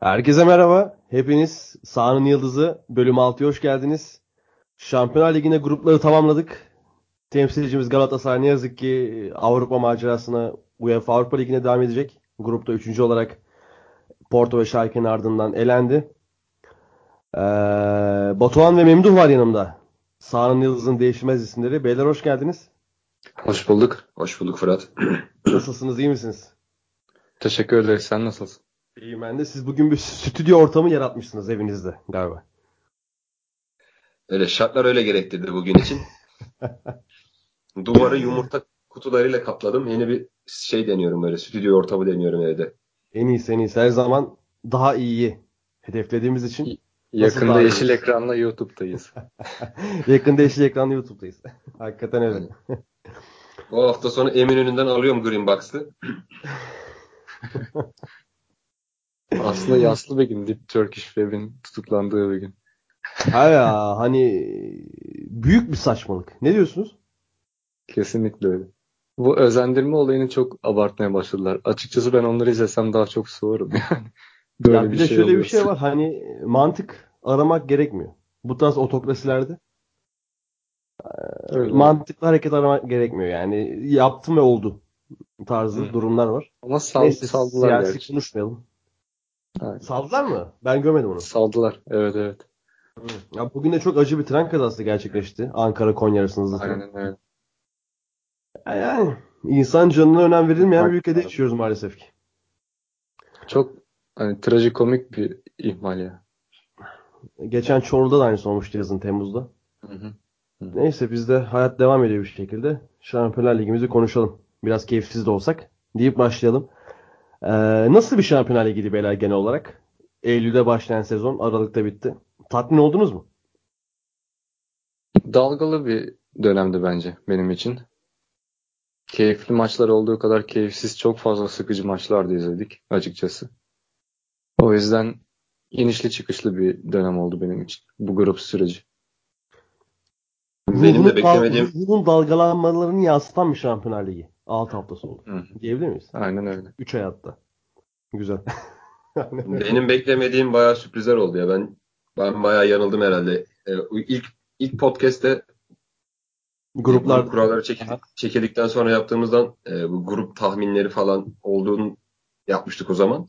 Herkese merhaba. Hepiniz Sahanın Yıldızı bölüm 6'ya hoş geldiniz. Şampiyonlar Ligi'nde grupları tamamladık. Temsilcimiz Galatasaray ne yazık ki Avrupa macerasına UEFA Avrupa Ligi'ne devam edecek. Grupta 3. olarak Porto ve Schalke'nin ardından elendi. Ee, Batuhan ve Memduh var yanımda. Sahanın Yıldızı'nın değişmez isimleri. Beyler hoş geldiniz. Hoş bulduk. Hoş bulduk Fırat. Nasılsınız? iyi misiniz? Teşekkür ederiz. Sen nasılsın? İyiyim ben de. Siz bugün bir stüdyo ortamı yaratmışsınız evinizde galiba. Öyle şartlar öyle gerektirdi bugün için. Duvarı yumurta kutularıyla kapladım. Yeni bir şey deniyorum böyle stüdyo ortamı deniyorum evde. En iyisi en iyisi. Her zaman daha iyiyi hedeflediğimiz için. Yakında yeşil ekranla YouTube'dayız. Yakında yeşil ekranla YouTube'dayız. Hakikaten öyle. Bu hafta sonu Eminönü'nden alıyorum Green Box'ı. Aslında yaslı bir gün. Deep Turkish Web'in tutuklandığı bir gün. Ha ya hani büyük bir saçmalık. Ne diyorsunuz? Kesinlikle öyle. Bu özendirme olayını çok abartmaya başladılar. Açıkçası ben onları izlesem daha çok soğurum yani. Böyle ya bir, bir de şey şöyle oluyorsa. bir şey var. Hani mantık aramak gerekmiyor. Bu tarz otokrasilerde Öyle. mantıklı hareket aramak gerekmiyor. Yani yaptım ve oldu tarzı Hı. durumlar var. Ama sal, Neyse, saldılar siyasi gerçi. konuşmayalım. Aynen. Saldılar mı? Ben görmedim onu. Saldılar. Evet evet. Ya bugün de çok acı bir tren kazası gerçekleşti. Ankara Konya arasında. Aynen öyle. Yani insan canına önem verilmeyen bir ülkede yaşıyoruz maalesef ki. Çok hani trajikomik bir ihmal ya. Geçen Çorlu'da da aynısı olmuştu yazın Temmuz'da. Hı hı. Hı. Neyse bizde hayat devam ediyor bir şekilde. Şampiyonlar Ligimizi konuşalım. Biraz keyifsiz de olsak deyip başlayalım. Ee, nasıl bir Şampiyonlar Ligi'ydi beyler genel olarak? Eylül'de başlayan sezon Aralık'ta bitti. Tatmin oldunuz mu? Dalgalı bir dönemdi bence benim için. Keyifli maçlar olduğu kadar keyifsiz çok fazla sıkıcı maçlar da izledik açıkçası. O yüzden inişli çıkışlı bir dönem oldu benim için bu grup süreci. Benim de beklemediğim... Bunun dalgalanmalarını yansıtan bir Şampiyonlar Ligi. 6 haftası oldu. Hı. Diyebilir miyiz? Aynen öyle. 3 ay hatta. Güzel. Benim beklemediğim bayağı sürprizler oldu ya. Ben ben bayağı yanıldım herhalde. Ee, ilk ilk podcast'te gruplar grup kuralları çekildik, çekildikten sonra yaptığımızdan e, bu grup tahminleri falan olduğunu yapmıştık o zaman.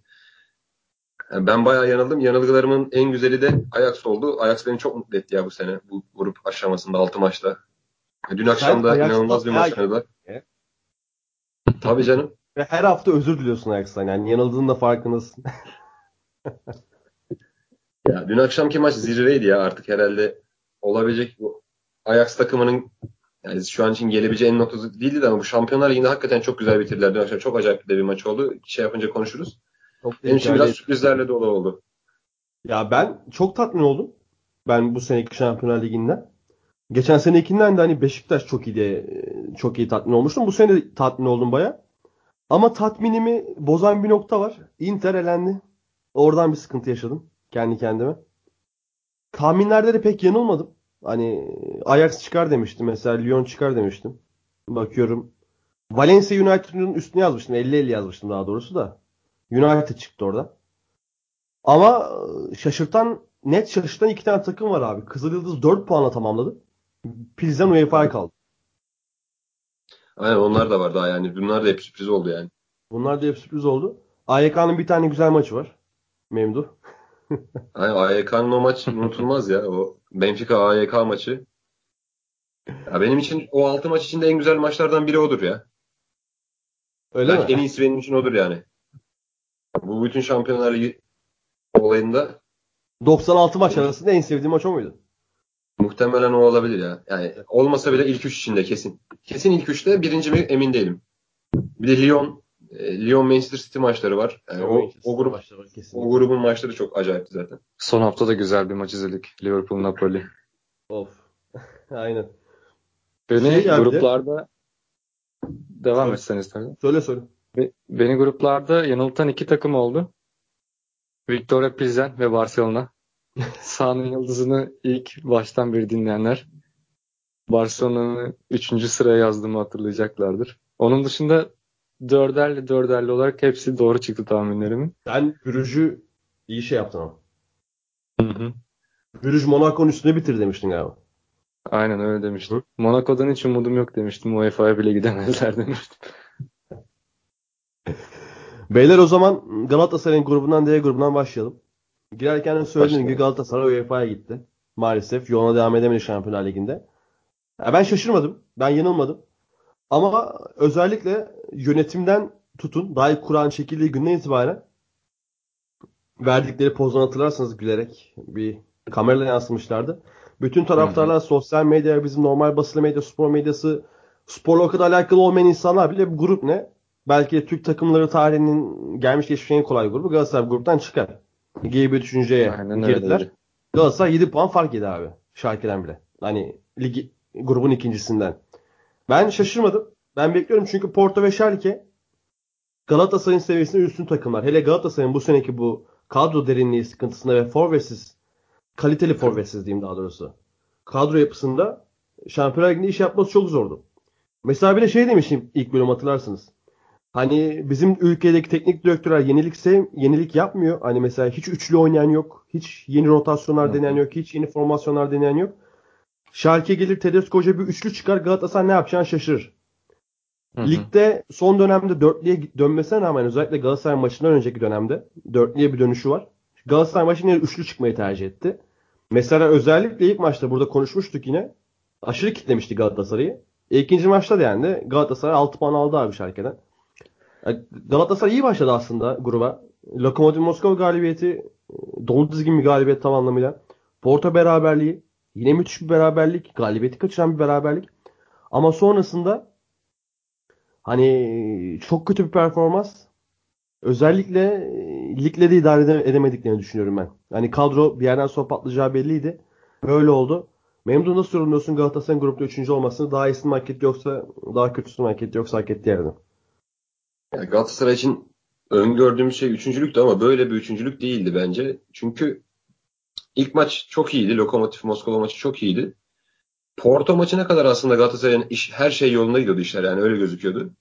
Yani ben bayağı yanıldım. Yanılgılarımın en güzeli de Ajax oldu. Ajax beni çok mutlu etti ya bu sene. Bu grup aşamasında 6 maçta. Dün akşam da inanılmaz bir maç oynadılar. Tabii canım. Ve her hafta özür diliyorsun Ajax'tan. Yani yanıldığın da farkındasın. ya dün akşamki maç zirveydi ya artık herhalde olabilecek bu Ajax takımının yani şu an için gelebileceği en notu değildi de ama bu Şampiyonlar Ligi'nde hakikaten çok güzel bitirdiler. Dün akşam çok acayip bir maç oldu. Şey yapınca konuşuruz. Çok Benim için biraz sürprizlerle dolu oldu. Ya ben çok tatmin oldum. Ben bu seneki Şampiyonlar Ligi'nden. Geçen senekinden de hani Beşiktaş çok iyi diye çok iyi tatmin olmuştum. Bu sene de tatmin oldum baya. Ama tatminimi bozan bir nokta var. Inter elendi. Oradan bir sıkıntı yaşadım kendi kendime. Tahminlerde de pek yanılmadım. Hani Ajax çıkar demiştim mesela Lyon çıkar demiştim. Bakıyorum. Valencia United'ın üstüne yazmıştım. 50-50 yazmıştım daha doğrusu da. United çıktı orada. Ama şaşırtan net şaşırtan iki tane takım var abi. Kızıl Yıldız 4 puanla tamamladı. Pilsen UEFA'ya kaldı. Aynen onlar da var daha yani. Bunlar da hep sürpriz oldu yani. Bunlar da hep sürpriz oldu. AYK'nın bir tane güzel maçı var. Memduh. Aynen AYK'nın o maç unutulmaz ya. O Benfica AYK maçı. Ya benim için o altı maç içinde en güzel maçlardan biri odur ya. Öyle Belki mi? En iyisi benim için odur yani. Bu bütün Şampiyonlar Ligi olayında 96 maç arasında en sevdiğim maç o muydu? Muhtemelen o olabilir ya. Yani olmasa bile ilk üç içinde kesin. Kesin ilk üçte birinci mi emin değilim. Bir de Lyon e, Lyon Manchester City maçları var. Yani o, o grup o grubun maçları çok acayipti zaten. Son hafta da güzel bir maç izledik. Liverpool Napoli. Of. Aynen. Beni şey gruplarda devam söyle. etsen istersen. Söyle söyle. Beni gruplarda yanıltan iki takım oldu. Victoria Pilsen ve Barcelona. Sahanın yıldızını ilk baştan beri dinleyenler Barcelona'nın 3. sıraya yazdığımı hatırlayacaklardır. Onun dışında dörderli dörderli olarak hepsi doğru çıktı tahminlerimin. Ben Brüj'ü İyi şey yaptın ama. Hı hı. Brüj Monaco'nun üstüne bitir demiştin galiba. Aynen öyle demiştim. Monaco'dan hiç umudum yok demiştim. UEFA'ya bile gidemezler demiştim. Beyler o zaman Galatasaray'ın grubundan D grubundan başlayalım. Girerken söylediğim gibi Galatasaray UEFA'ya gitti. Maalesef yoluna devam edemedi Şampiyonlar Ligi'nde. Ya ben şaşırmadım. Ben yanılmadım. Ama özellikle yönetimden tutun daha ilk Kur'an çekildiği günden itibaren verdikleri pozdan hatırlarsanız gülerek bir kamerayla yansımışlardı. Bütün taraftarlar sosyal medya, bizim normal basılı medya, spor medyası, sporla o kadar alakalı olmayan insanlar bile bu grup ne? Belki de Türk takımları tarihinin gelmiş geçmiş en kolay grubu Galatasaray gruptan çıkar. Gibi bir düşünceye Aynen girdiler. Öyle. Galatasaray 7 puan fark yedi abi. Şalke'den bile. Hani ligi, grubun ikincisinden. Ben şaşırmadım. Ben bekliyorum çünkü Porto ve Schalke Galatasaray'ın seviyesinde üstün takımlar. Hele Galatasaray'ın bu seneki bu kadro derinliği sıkıntısında ve forvetsiz kaliteli forvetsiz diyeyim daha doğrusu. Kadro yapısında Şampiyonlar Ligi'nde iş yapması çok zordu. Mesela bir de şey demiştim ilk bölüm hatırlarsınız. Hani bizim ülkedeki teknik direktörler yenilik sev, yenilik yapmıyor. Hani mesela hiç üçlü oynayan yok. Hiç yeni rotasyonlar deneyen yok. Hiç yeni formasyonlar deneyen yok. Schalke gelir Tedesco Hoca bir üçlü çıkar. Galatasaray ne yapacağını şaşırır. Hı hı. Ligde son dönemde dörtlüye dönmesine rağmen özellikle Galatasaray maçından önceki dönemde dörtlüye bir dönüşü var. Galatasaray maçında üçlü çıkmayı tercih etti. Mesela özellikle ilk maçta burada konuşmuştuk yine. Aşırı kitlemişti Galatasaray'ı. E, ikinci maçta da yani Galatasaray 6 puan aldı abi Schalke'den. Galatasaray iyi başladı aslında gruba. Lokomotiv Moskova galibiyeti dolu dizgin bir galibiyet tam anlamıyla. Porto beraberliği yine müthiş bir beraberlik. Galibiyeti kaçıran bir beraberlik. Ama sonrasında hani çok kötü bir performans. Özellikle ligle de idare edemediklerini düşünüyorum ben. Hani kadro bir yerden sonra patlayacağı belliydi. Böyle oldu. Memnun nasıl yorumluyorsun Galatasaray'ın grupta 3. olmasını? Daha iyisini hak etti yoksa daha kötüsünü hak etti yoksa hak etti yerine? Yani Galatasaray için öngördüğümüz şey üçüncülüktü ama böyle bir üçüncülük değildi bence. Çünkü ilk maç çok iyiydi. Lokomotiv Moskova maçı çok iyiydi. Porto maçına kadar aslında Galatasaray'ın iş, her şey yolunda gidiyordu işler yani öyle gözüküyordu.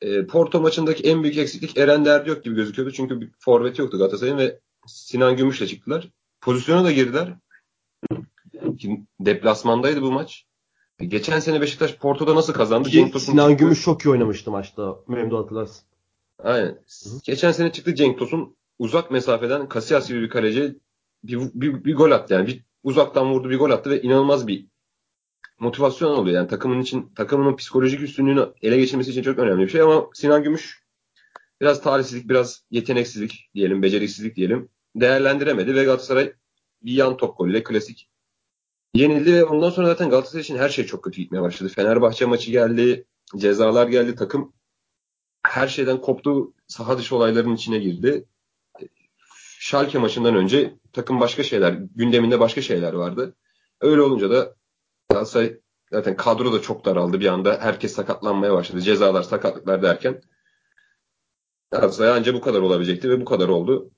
E, Porto maçındaki en büyük eksiklik Eren Derdi yok gibi gözüküyordu. Çünkü bir forvet yoktu Galatasaray'ın ve Sinan Gümüş'le çıktılar. Pozisyona da girdiler. Deplasmandaydı bu maç. Geçen sene Beşiktaş Porto'da nasıl kazandı? Cenk Tosun Sinan çıktı. Gümüş çok iyi oynamıştı maçta. Memdu hatırlarsın. Aynen. Hı-hı. Geçen sene çıktı Cenk Tosun uzak mesafeden Casillas gibi bir kaleci bir, bir, bir gol attı. Yani bir uzaktan vurdu bir gol attı ve inanılmaz bir motivasyon oluyor. Yani takımın için takımının psikolojik üstünlüğünü ele geçirmesi için çok önemli bir şey ama Sinan Gümüş biraz talihsizlik, biraz yeteneksizlik diyelim, beceriksizlik diyelim değerlendiremedi ve Galatasaray bir yan top golüyle klasik yenildi ve ondan sonra zaten Galatasaray için her şey çok kötü gitmeye başladı. Fenerbahçe maçı geldi, cezalar geldi, takım her şeyden koptu, saha dışı olayların içine girdi. Schalke maçından önce takım başka şeyler, gündeminde başka şeyler vardı. Öyle olunca da Galatasaray zaten kadro da çok daraldı bir anda. Herkes sakatlanmaya başladı. Cezalar, sakatlıklar derken Galatasaray ancak bu kadar olabilecekti ve bu kadar oldu.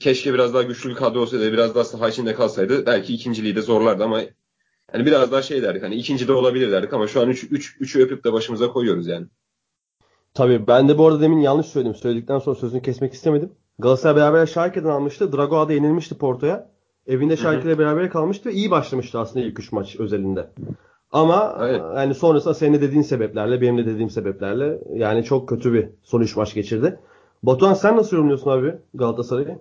Keşke biraz daha güçlü bir kadro olsaydı, biraz daha saha içinde kalsaydı belki ikinciliği de zorlardı ama yani biraz daha şey derdik. Hani ikinci de olabilir derdik ama şu an 3 3 3'ü öpüp de başımıza koyuyoruz yani. Tabii ben de bu arada demin yanlış söyledim. Söyledikten sonra sözünü kesmek istemedim. Galatasaray beraber Schalke'den almıştı. Dragoa'da yenilmişti Porto'ya. Evinde Schalke'yle beraber kalmıştı ve iyi başlamıştı aslında ilk 3 maç özelinde. Ama Aynen. yani sonrasında senin de dediğin sebeplerle, benim de dediğim sebeplerle yani çok kötü bir son 3 maç geçirdi. Batuhan sen nasıl yorumluyorsun abi Galatasaray'ı?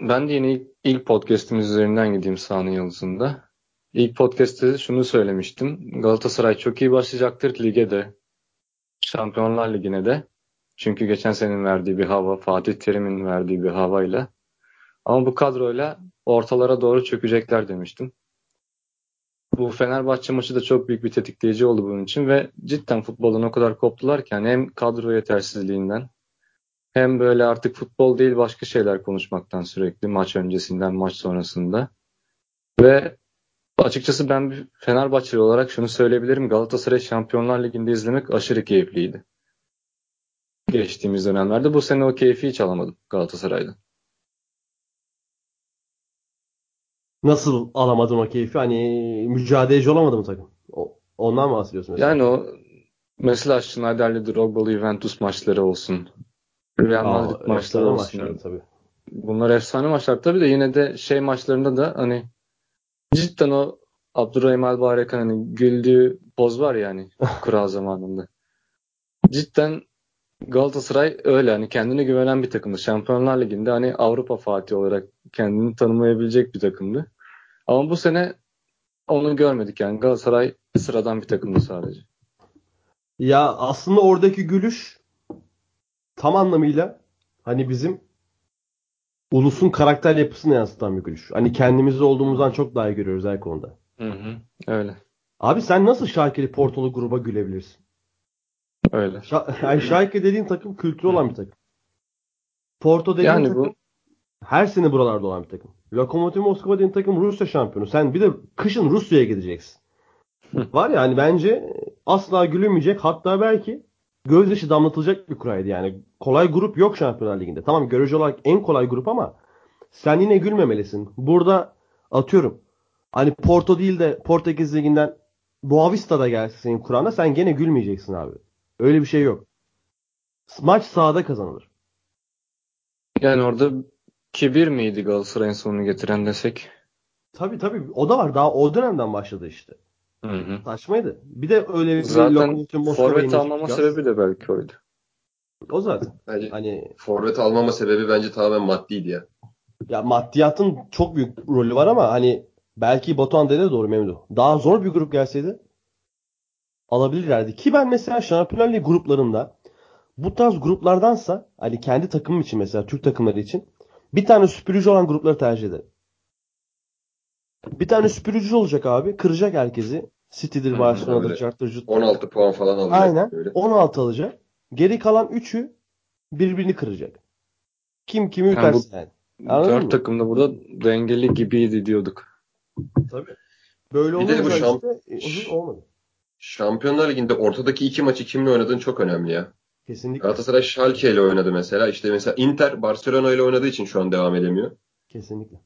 Ben de yine ilk, ilk podcast'imiz üzerinden gideyim sahanın yıldızında. İlk podcast'te şunu söylemiştim. Galatasaray çok iyi başlayacaktır lige de. Şampiyonlar Ligi'ne de. Çünkü geçen senenin verdiği bir hava, Fatih Terim'in verdiği bir havayla. Ama bu kadroyla ortalara doğru çökecekler demiştim. Bu Fenerbahçe maçı da çok büyük bir tetikleyici oldu bunun için ve cidden futboldan o kadar koptular ki yani hem kadro yetersizliğinden hem böyle artık futbol değil başka şeyler konuşmaktan sürekli maç öncesinden maç sonrasında. Ve açıkçası ben bir Fenerbahçeli olarak şunu söyleyebilirim. Galatasaray Şampiyonlar Ligi'nde izlemek aşırı keyifliydi. Geçtiğimiz dönemlerde bu sene o keyfi hiç alamadım Galatasaray'da. Nasıl alamadın o keyfi? Hani mücadeleci olamadı mı takım? ondan mı bahsediyorsun mesela? Yani o mesela Schneider'li Drogba'lı Juventus maçları olsun. Real Madrid Aa, maçları olsun. Tabii. Bunlar efsane maçlar tabii de yine de şey maçlarında da hani cidden o Abdurrahim Albayrak'ın hani güldüğü poz var yani kral zamanında. Cidden Galatasaray öyle hani kendine güvenen bir takımdı. Şampiyonlar Ligi'nde hani Avrupa Fatih olarak kendini tanımlayabilecek bir takımdı. Ama bu sene onu görmedik yani. Galatasaray sıradan bir takımdı sadece. Ya aslında oradaki gülüş tam anlamıyla hani bizim ulusun karakter yapısını yansıtan bir gülüş. Hani kendimizi olduğumuzdan çok daha iyi görüyoruz her konuda. Hı hı, öyle. Abi sen nasıl Şalke'li Portolu gruba gülebilirsin? Öyle. Şa- yani Schalke dediğin takım kültürü olan bir takım. Porto dediğin yani takım bu... her sene buralarda olan bir takım. Lokomotiv Moskova dediğin takım Rusya şampiyonu. Sen bir de kışın Rusya'ya gideceksin. Var ya hani bence asla gülünmeyecek hatta belki gözyaşı damlatılacak bir kuraydı yani. Kolay grup yok Şampiyonlar Ligi'nde. Tamam görece olarak en kolay grup ama sen yine gülmemelisin. Burada atıyorum hani Porto değil de Portekiz Ligi'nden Boavista'da gelse senin Kur'an'a sen gene gülmeyeceksin abi. Öyle bir şey yok. Maç sahada kazanılır. Yani orada kibir miydi Galatasaray'ın sonunu getiren desek? Tabii tabii. O da var. Daha o dönemden başladı işte. Hı hı. Saçmaydı. Bir de öyle bir zaten forvet almama gaz. sebebi de belki oydu. O zaten. Bence hani forvet almama sebebi bence tamamen maddiydi ya. Ya maddiyatın çok büyük rolü var ama hani belki Batuhan dedi doğru Memdu. Daha zor bir grup gelseydi alabilirlerdi. Ki ben mesela Şampiyonlar Ligi gruplarında bu tarz gruplardansa hani kendi takımım için mesela Türk takımları için bir tane süpürücü olan grupları tercih ederim. Bir tane süpürücü olacak abi. Kıracak herkesi. City'dir, Barcelona'dır, Chart'tır, 16 puan falan alacak. Aynen. Öyle. 16 alacak. Geri kalan 3'ü birbirini kıracak. Kim kimi ütersin yani. yani. Dört takım da burada dengeli gibiydi diyorduk. Tabii. Böyle olunca bu şamp işte, olmadı. Şampiyonlar Ligi'nde ortadaki iki maçı kimle oynadığın çok önemli ya. Kesinlikle. Galatasaray Schalke ile oynadı mesela. İşte mesela Inter Barcelona ile oynadığı için şu an devam edemiyor. Kesinlikle.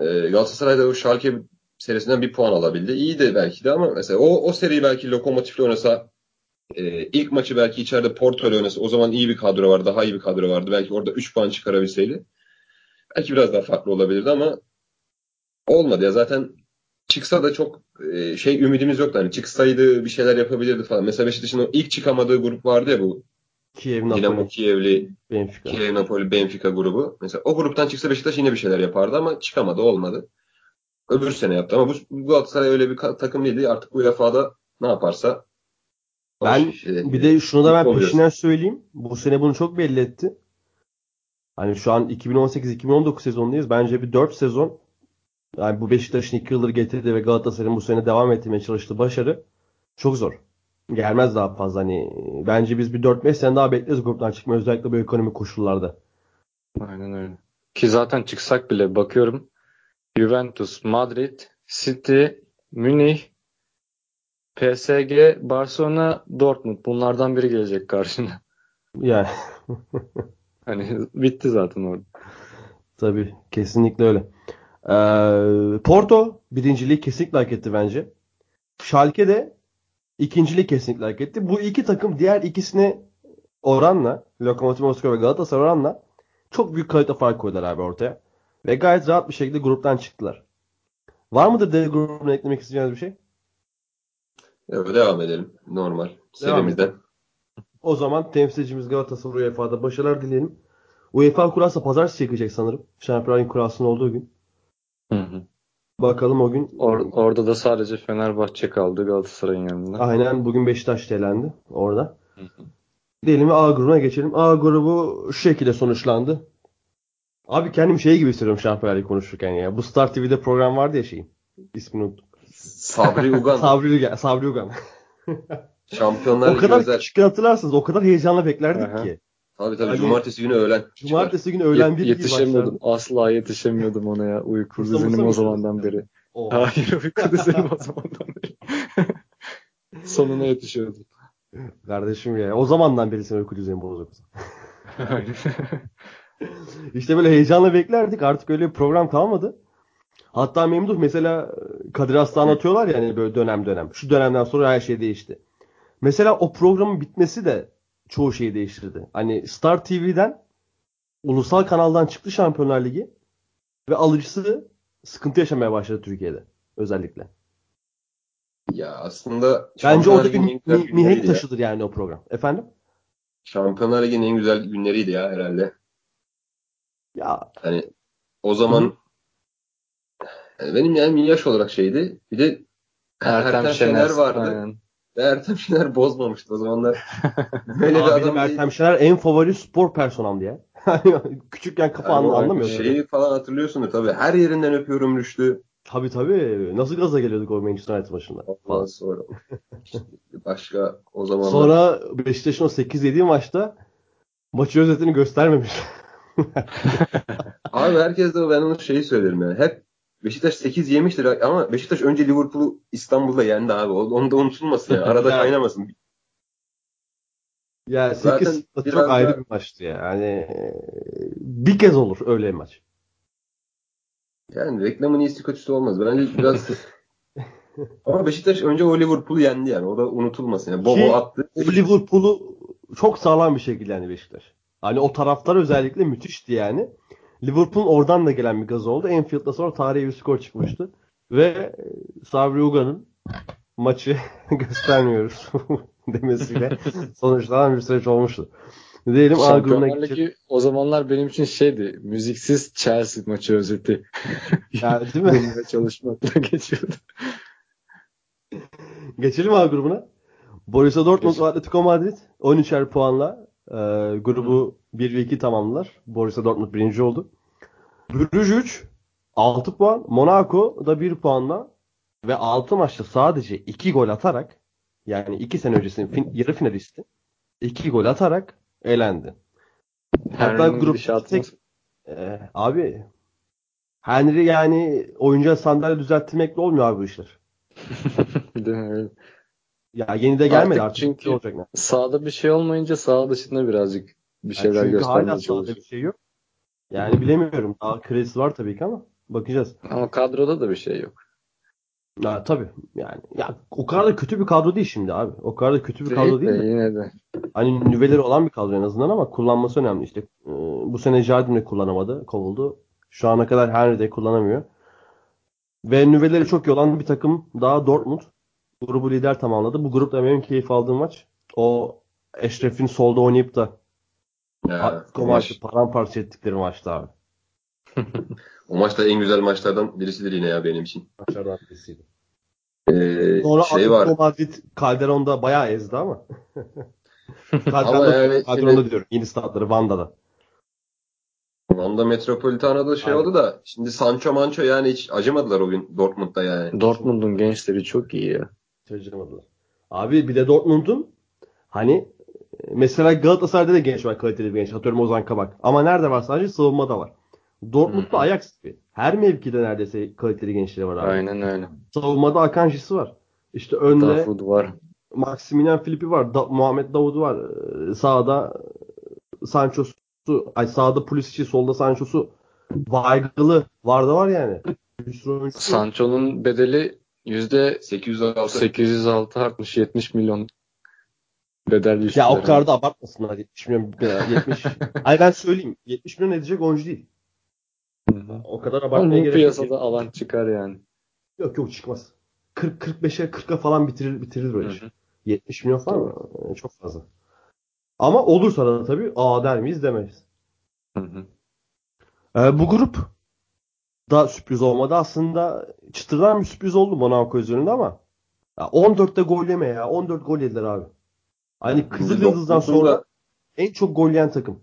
Ee, Galatasaray da o Schalke serisinden bir puan alabildi. İyi de belki de ama mesela o, o seriyi belki Lokomotif'le oynasa e, ilk maçı belki içeride Porto ile oynasa o zaman iyi bir kadro var. Daha iyi bir kadro vardı. Belki orada 3 puan çıkarabilseydi. Belki biraz daha farklı olabilirdi ama olmadı ya. Zaten çıksa da çok e, şey ümidimiz yoktu. Hani çıksaydı bir şeyler yapabilirdi falan. Mesela Beşiktaş'ın o ilk çıkamadığı grup vardı ya bu Kiev, Napoli. Dinamo Kiev'li Benfica. Kiev, Napoli, Benfica grubu. Mesela o gruptan çıksa Beşiktaş yine bir şeyler yapardı ama çıkamadı, olmadı. Öbür sene yaptı ama bu, Galatasaray öyle bir takım değildi. Artık bu UEFA'da ne yaparsa ben şey, bir de şunu da ben peşinden söyleyeyim. Bu sene bunu çok belli etti. Hani şu an 2018-2019 sezonundayız. Bence bir 4 sezon yani bu Beşiktaş'ın 2 yıldır getirdi ve Galatasaray'ın bu sene devam ettirmeye çalıştığı başarı çok zor. Gelmez daha fazla. Hani bence biz bir 4-5 sene daha bekleriz gruptan çıkma özellikle bu ekonomik koşullarda. Aynen öyle. Ki zaten çıksak bile bakıyorum Juventus, Madrid, City, Münih, PSG, Barcelona, Dortmund. Bunlardan biri gelecek karşına. Yani. hani bitti zaten orada. Tabii. Kesinlikle öyle. Ee, Porto birinciliği kesinlikle hak etti bence. Schalke de ikinciliği kesinlikle hak etti. Bu iki takım diğer ikisine oranla Lokomotiv Moskova ve Galatasaray oranla çok büyük kalite fark koydular abi ortaya. Ve gayet rahat bir şekilde gruptan çıktılar. Var mıdır D grubuna eklemek isteyeceğiniz bir şey? Evet, devam edelim. Normal. Serimizden. O zaman temsilcimiz Galatasaray UEFA'da başarılar dileyelim. UEFA kurası pazartesi çekecek sanırım. Şampiyonlar kurasının olduğu gün. Hı hı. Bakalım o gün. Or- orada da sadece Fenerbahçe kaldı Galatasaray'ın yanında. Aynen bugün Beşiktaş elendi orada. Hı hı. Diyelim A grubuna geçelim. A grubu şu şekilde sonuçlandı. Abi kendim şey gibi hissediyorum Şampiyonlar Ligi konuşurken ya. Bu Star TV'de program vardı ya şeyin. İsmini unuttum. Sabri Ugan. Sabri Ugan. Sabri Ugan. Şampiyonlar Ligi O kadar özel. hatırlarsınız. O kadar heyecanla beklerdik Aha. ki. Tabii tabii. Yani, cumartesi günü öğlen. Cumartesi günü öğlen bir Yetişemiyordum. Asla yetişemiyordum ona ya. Uyku düzenim o zamandan beri. Oh. Hayır uyku düzenim o zamandan beri. Sonuna yetişiyordum. Kardeşim ya. O zamandan beri senin uyku düzeni bozuk. İşte böyle heyecanla beklerdik. Artık öyle bir program kalmadı. Hatta Memduh mesela Kadir Aslı anlatıyorlar ya yani böyle dönem dönem. Şu dönemden sonra her şey değişti. Mesela o programın bitmesi de çoğu şeyi değiştirdi. Hani Star TV'den ulusal kanaldan çıktı Şampiyonlar Ligi ve alıcısı sıkıntı yaşamaya başladı Türkiye'de özellikle. Ya aslında Bence o da bir mi, mihenk taşıdır yani o program. Efendim? Şampiyonlar Ligi'nin en güzel günleriydi ya herhalde. Ya hani o zaman yani benim yani yaş olarak şeydi. Bir de Ertem, Ertem Şener, Şener vardı. Aynen. Ve Ertem Şener bozmamıştı o zamanlar. Böyle bir benim Ertem Şener en favori spor personamdı ya. Küçükken kafa yani anlamıyor. Şeyi falan hatırlıyorsundur tabii. Her yerinden öpüyorum Rüştü. Tabii tabii. Nasıl gaza geliyorduk o Manchester United maçında. Ondan sonra. başka o zaman. Sonra Beşiktaş'ın o 8-7 maçta maçı özetini göstermemiş. Abi herkes de ben onu şeyi söylerim yani. Hep Beşiktaş 8 yemiştir ama Beşiktaş önce Liverpool'u İstanbul'da yendi abi. Onu da unutulmasın yani. Arada kaynamasın. Ya 8 çok da... ayrı bir maçtı ya. Yani bir kez olur öyle maç. Yani reklamın iyisi kötüsü olmaz. Bence biraz ama Beşiktaş önce o Liverpool'u yendi yani. O da unutulmasın. Yani Bobo Ki, attı. O Liverpool'u çok sağlam bir şekilde yendi Beşiktaş. Hani o taraftar özellikle müthişti yani. Liverpool oradan da gelen bir gaz oldu. Enfield'da sonra tarihi bir skor çıkmıştı. Ve Sabri Uga'nın maçı göstermiyoruz demesiyle sonuçlanan bir süreç olmuştu. Diyelim A grubuna geçelim. O zamanlar benim için şeydi. Müziksiz Chelsea maçı özeti. Yani değil mi? Benimle çalışmakla geçiyordu. Geçelim A grubuna. Borussia Dortmund ve Atletico Madrid 13'er puanla e, grubu. 1 ve 2 tamamladılar. Borussia Dortmund birinci oldu. Bruges 3 6 puan. Monaco da 1 puanla ve 6 maçta sadece 2 gol atarak yani 2 sene öncesinin fin, yarı finalisti 2 gol atarak elendi. Hatta grup tek, e, abi Henry yani oyuncuya sandalye düzeltmekle olmuyor abi bu işler. Ya yeni de gelmedi artık, artık çünkü olacak ne? sahada bir şey olmayınca saha dışında birazcık bir şeyler yani çünkü hala sahada bir şey yok. Yani bilemiyorum. Daha kredisi var tabii ki ama bakacağız. Ama kadroda da bir şey yok. Ya tabii yani ya o kadar da kötü bir kadro değil şimdi abi. O kadar da kötü bir değil kadro değil de? Yine de. Hani nüveleri olan bir kadro en azından ama kullanması önemli. İşte e, bu sene Jardim de kullanamadı, kovuldu. Şu ana kadar Henry de kullanamıyor. Ve nüveleri çok iyi olan bir takım daha Dortmund. Grubu lider tamamladı. Bu grupta benim keyif aldığım maç. O Eşref'in solda oynayıp da ya, o maçı paramparça ettikleri maçta abi. o maç da en güzel maçlardan birisidir yine ya benim için. Maçlardan birisiydi. Ee, Sonra şey var. Madrid Calderon'da bayağı ezdi ama. Calderon'da, yani Calderon'da şimdi, diyorum. Yeni statları Vanda'da. Vanda Metropolitano'da şey Aynen. oldu da şimdi Sancho Mancho yani hiç acımadılar o gün Dortmund'da yani. Dortmund'un gençleri çok iyi ya. Hiç acımadılar. Abi bir de Dortmund'un hani mesela Galatasaray'da da genç var kaliteli bir genç. Atıyorum Ozan Kabak. Ama nerede var sadece savunmada var. Dortmund'da Ajax gibi. Her mevkide neredeyse kaliteli gençleri var abi. Aynen öyle. Savunmada Akanji'si var. İşte önde Dafud var. Maximilian Filippi var. Da, Muhammed Davud var. Ee, sağda Sancho'su ay sağda Pulisic'i solda Sancho'su Weigl'ı var da var yani. Sancho'nun bedeli yüzde 806 806 artmış 70 milyon bedel Ya o kadar da abartmasınlar 70 milyon 70. ay ben söyleyeyim 70 milyon edecek oyuncu değil. Hı-hı. O kadar abartmaya gerek yok. piyasada alan çıkar yani. Yok yok çıkmaz. 40 45'e 40'a falan bitirir bitirir böyle iş. 70 milyon falan mı? Çok fazla. Ama olursa da tabii aa der miyiz demeyiz. Hı hı. Ee, bu grup da sürpriz olmadı. Aslında çıtırdan bir sürpriz oldu Monaco üzerinde ama ya 14'te gol yeme ya. 14 gol yediler abi. Hani Kızıl Yıldız'dan sonra en çok gol yiyen takım.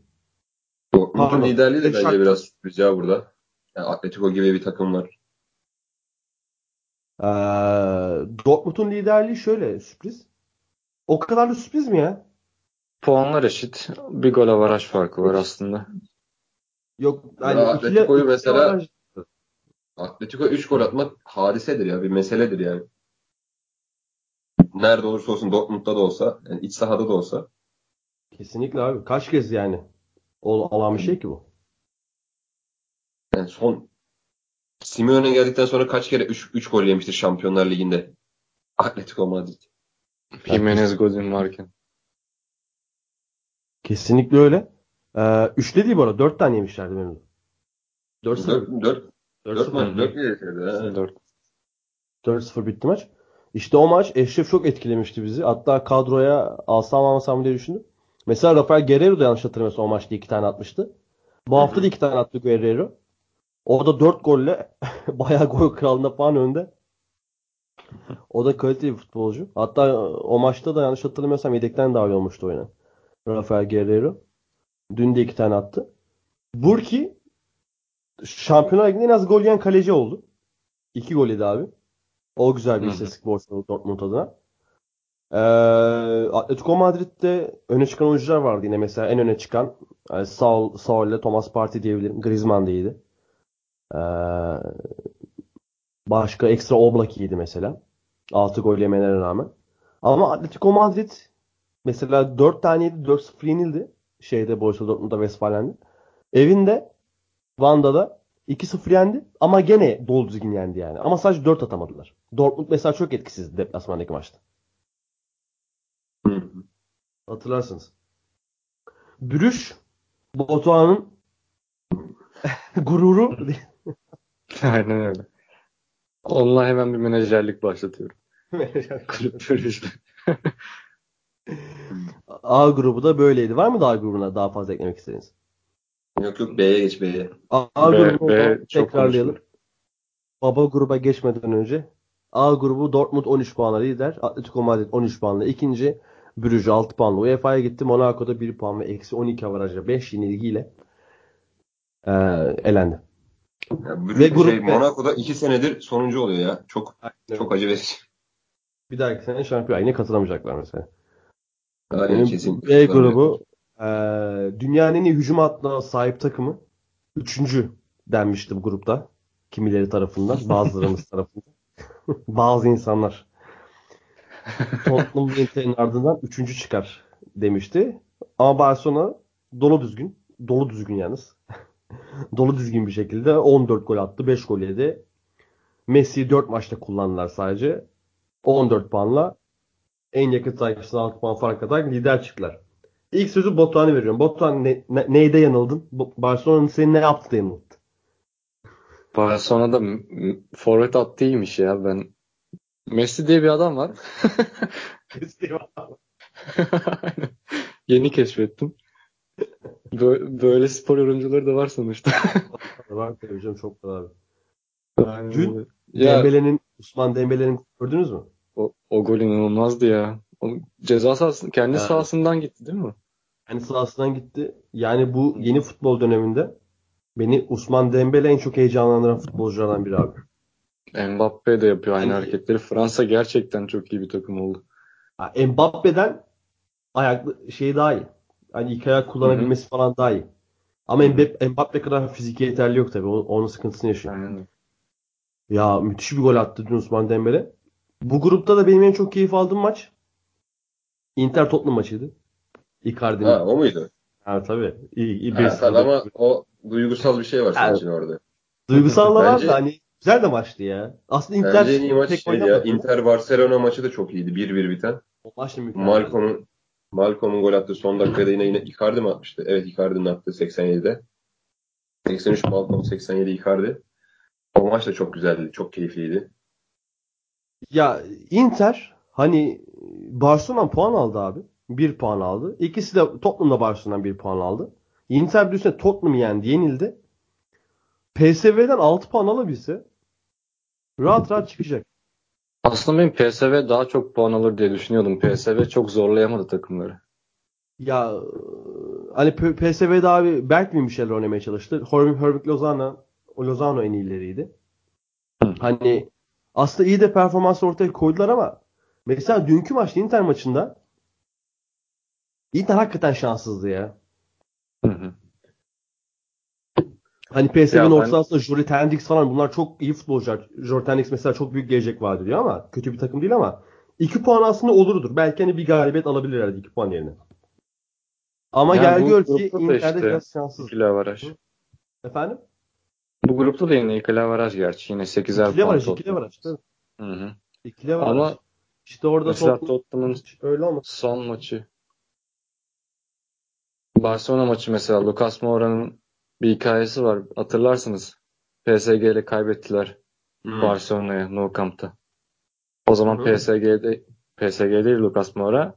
Dortmund'un liderliği de bence biraz sürpriz ya burada. Yani Atletico gibi bir takım var. Ee, Dortmund'un liderliği şöyle sürpriz. O kadar da sürpriz mi ya? Puanlar eşit. Bir gol avaraj farkı var aslında. Yok yani ya Atletico'yu mesela avaraj... Atletico 3 gol atmak hadisedir ya. Bir meseledir yani. Nerede olursa olsun Dortmund'da da olsa, yani iç sahada da olsa. Kesinlikle abi. Kaç kez yani? O alan bir şey ki bu. Yani son Simeone geldikten sonra kaç kere 3 gol yemiştir Şampiyonlar Ligi'nde? Atletico Madrid. Jimenez Godin varken. Kesinlikle öyle. Ee, üçte değil bu arada. Dört tane yemişlerdi benim. Dört 4 4 4 maç 4 mi yedirdi? 4. 4-0 bitti maç. İşte o maç Eşref çok etkilemişti bizi. Hatta kadroya alsam almasam diye düşündüm. Mesela Rafael Guerrero da yanlış hatırlamıyorsam o maçta iki tane atmıştı. Bu hafta da iki tane attı Guerrero. O da dört golle bayağı gol kralında falan önde. O da kaliteli bir futbolcu. Hatta o maçta da yanlış hatırlamıyorsam yedekten dahil olmuştu oyuna. Rafael Guerrero. Dün de iki tane attı. Burki Şampiyonlar Ligi'nde en az gol yiyen kaleci oldu. İki gol yedi abi. O güzel bir istatistik borçlu Dortmund adına. Ee, Atletico Madrid'de öne çıkan oyuncular vardı yine mesela en öne çıkan yani Saul, Saul ile Thomas Partey diyebilirim. Griezmann da iyiydi. Ee, başka ekstra Oblak iyiydi mesela. 6 gol yemelerine rağmen. Ama Atletico Madrid mesela 4 taneydi 4-0 yenildi. Şeyde Borussia Dortmund'da Westfalen'de. Evinde Vanda'da 2-0 yendi ama gene dolu düzgün yendi yani. Ama sadece 4 atamadılar. Dortmund mesela çok etkisiz deplasmandaki maçta. Hatırlarsınız. Brüş Batuhan'ın gururu Aynen öyle. Onunla hemen bir menajerlik başlatıyorum. Kulüp Brüj'le. A grubu da böyleydi. Var mı daha grubuna daha fazla eklemek istediğiniz? Yok yok B'ye geç B'ye. A, A B- grubunu B çok tekrarlayalım. Baba gruba geçmeden önce A grubu Dortmund 13 puanla lider. Atletico Madrid 13 puanla ikinci. Brüj 6 puanla UEFA'ya gitti. Monaco'da 1 puan ve eksi 12 avarajla 5 yenilgiyle ee, elendi. Ya, Ve Ve grup şey. Monaco'da 2 senedir sonuncu oluyor ya. Çok çok acı verici. Bir dahaki sene şampiyon yine katılamayacaklar mesela. Aynen kesin. B grubu e, dünyanın en iyi hücum hattına sahip takımı. Üçüncü denmişti bu grupta. Kimileri tarafından. Bazılarımız tarafından. Bazı insanlar. Tottenham Inter'in ardından üçüncü çıkar demişti. Ama Barcelona dolu düzgün. Dolu düzgün yalnız. dolu düzgün bir şekilde 14 gol attı. 5 gol yedi. Messi 4 maçta kullandılar sadece. 14 puanla en yakın takipçisine 6 puan fark atarak lider çıktılar. İlk sözü Batuhan'a veriyorum. Batuhan ne, ne- neyde yanıldın? Barcelona'nın seni ne yaptı da yanılttı? Barcelona'da forvet attı iyiymiş ya. Ben Messi diye bir adam var. Aynen. Yeni keşfettim. Böyle, böyle spor yorumcuları da var sonuçta. Var tabii canım çok var abi. Dün. Ya Dembele'nin, Osman Dembele'nin gördünüz mü? o, o gol inanılmazdı ya. O ceza sahası kendi Evet. sahasından gitti değil mi? Yani sahasından gitti. Yani bu yeni futbol döneminde beni Osman Dembele en çok heyecanlandıran futbolculardan biri abi. Mbappe de yapıyor aynı Yani- hareketleri. Fransa gerçekten çok iyi bir takım oldu. Mbappe'den ayaklı şey daha iyi. Hani iki ayak kullanabilmesi falan daha iyi. Ama. Mbappe, Mbappe kadar fiziki yeterli yok tabii. Onun sıkıntısını yaşıyor. Aynen. Ya müthiş bir gol attı dün Osman Dembele. Bu grupta da benim en çok keyif aldığım maç Inter Tottenham maçıydı. Icardi'nin. Ha o muydu? Ha tabii. İyi, iyi Ha, tabii ama o duygusal bir şey var senin Evet. için orada. Duygusal da var da hani güzel de maçtı ya. Aslında Inter Bence en iyi maç tek şeydi ya. Inter Barcelona maçı da çok iyiydi. 1-1 biten. O maç da. Malcolm'un Malcolm'un gol attığı son dakikada yine yine Icardi mi atmıştı? Evet Icardi'nin attığı 87'de. 83 Malcolm 87 Icardi. O maç da çok güzeldi. Çok keyifliydi. Ya Inter hani Barcelona puan aldı abi. Bir puan aldı. İkisi de Tottenham'da Barcelona'dan bir puan aldı. Inter bir üstüne Tottenham'ı yendi, yenildi. PSV'den 6 puan alabilse rahat rahat çıkacak. Aslında benim PSV daha çok puan alır diye düşünüyordum. PSV çok zorlayamadı takımları. Ya hani PSV'de abi Bergwijn bir şeyler oynamaya çalıştı. Herbig, Herbig Lozano, o Lozano en iyileriydi. Hani aslında iyi de performans ortaya koydular ama mesela dünkü maçta Inter maçında Inter hakikaten şanssızdı ya. Hı hı. Hani PSV'nin Ya ben- orta sahasında Jori Tendix falan bunlar çok iyi futbolcular. Jori Tendix mesela çok büyük gelecek vaat ediyor ama kötü bir takım değil ama 2 puan aslında olurdur. Belki hani bir galibiyet alabilirlerdi 2 puan yerine. Ama Yani gel bu gör ki Inter'de işte biraz şanssız. İkili avaraj. Efendim? Bu grupta da yine ikili avaraj gerçi. Yine 8'er İkili puan avaraj, Tottenham. ikili avaraj. Hı hı. İkili avaraj. Ama işte orada mesela Tottenham Tottenham'ın öyle olmaz. son maçı Barcelona maçı mesela Lucas Moura'nın bir hikayesi var. Hatırlarsınız. PSG ile kaybettiler hmm. Barcelona'ya Nou Camp'ta. O zaman hmm. PSG'de PSG değil Lucas Moura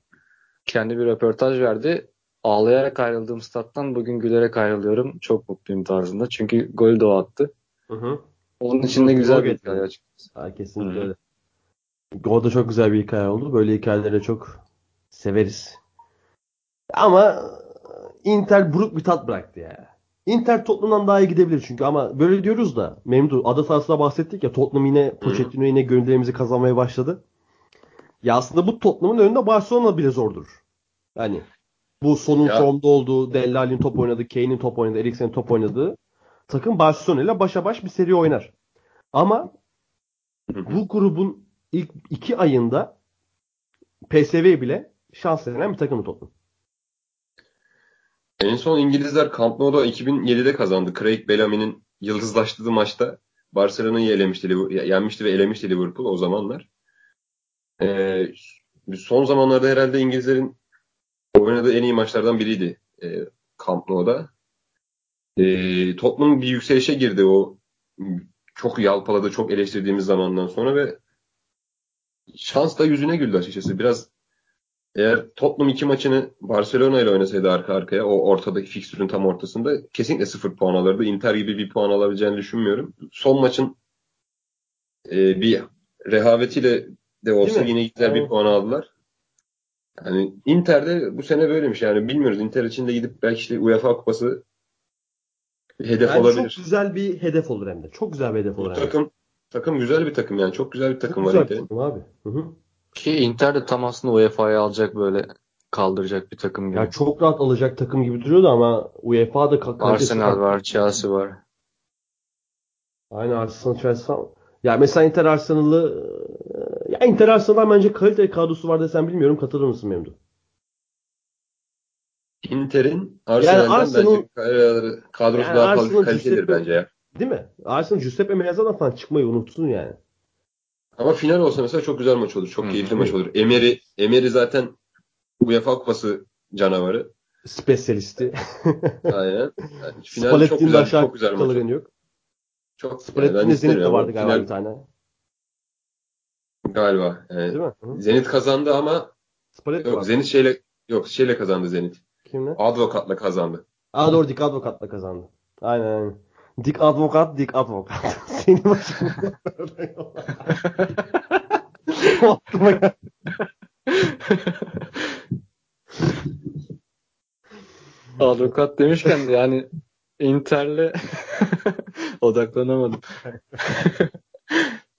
kendi bir röportaj verdi. Ağlayarak ayrıldığım stat'tan bugün gülerek ayrılıyorum. Çok mutluyum tarzında. Çünkü golü de o attı. Hı hı. Onun için de güzel bir hikaye açıkçası. Ha, kesinlikle öyle. O da çok güzel bir hikaye oldu. Böyle hikayeleri çok severiz. Ama Inter buruk bir tat bıraktı ya. Inter Tottenham'dan daha iyi gidebilir çünkü ama böyle diyoruz da Memdu ada sahasında bahsettik ya Tottenham yine Pochettino yine gönüllerimizi kazanmaya başladı. Ya aslında bu Tottenham'ın önünde Barcelona bile zordur. Yani bu sonun ya. formda olduğu, Dellal'in top oynadığı, Kane'in top oynadığı, Eriksen'in top oynadığı takım Barcelona ile başa baş bir seri oynar. Ama bu grubun ilk iki ayında PSV bile şans veren bir takım Tottenham. En son İngilizler Camp Nou'da 2007'de kazandı. Craig Bellamy'nin yıldızlaştığı maçta Barcelona'yı elemişti, yenmişti ve elemişti Liverpool o zamanlar. Ee, son zamanlarda herhalde İngilizlerin oynadığı en iyi maçlardan biriydi e, Camp Nou'da. E, Tottenham bir yükselişe girdi o çok yalpaladı, çok eleştirdiğimiz zamandan sonra ve şans da yüzüne güldü açıkçası. Biraz eğer Tottenham iki maçını Barcelona ile oynasaydı arka arkaya o ortadaki fikstürün tam ortasında kesinlikle sıfır puan alırdı. Inter gibi bir puan alabileceğini düşünmüyorum. Son maçın e, bir rehavetiyle de olsa yine güzel bir puan aldılar. Yani Inter'de bu sene böylemiş yani bilmiyoruz. Inter için de gidip belki işte UEFA kupası bir hedef yani olabilir. Çok güzel bir hedef olur hem de. Çok güzel bir hedef olur. Bu takım takım güzel bir takım yani. Çok güzel bir takım çok var güzel Inter'in. abi. Hı hı. Ki Inter de tam aslında UEFA'ya alacak böyle kaldıracak bir takım gibi. Ya çok rahat alacak takım gibi duruyordu ama UEFA'da Arsenal var, Chelsea var. Aynı Arsenal, Chelsea. Ya mesela Inter Arsenal'ı ya Inter Arsenal bence kalite kadrosu var desem bilmiyorum. Katılır mısın Memdu? Inter'in Arsenal'den yani Arsenal, bence kadrosu yani daha fazla kalitelidir bence ya. Değil mi? Arsenal Giuseppe Meaza'dan falan çıkmayı unutsun yani. Ama final olsa mesela çok güzel maç olur. Çok keyifli maç olur. Emery, Emery zaten UEFA kupası canavarı. Spesyalisti. Aynen. Yani final çok güzel, çok güzel maç olur. yok. Çok Spalletti'nin yani Zenit de vardı galiba final... bir tane. Galiba. Yani Değil mi? Zenit kazandı ama Spalletti yok, Zenit şeyle yok şeyle kazandı Zenit. Kimle? Advokatla kazandı. Aa doğru Dik Advokatla kazandı. Aynen aynen. Dik Advokat, Dik başında. Aklıma geldi. Avukat demişken yani Inter'le odaklanamadım.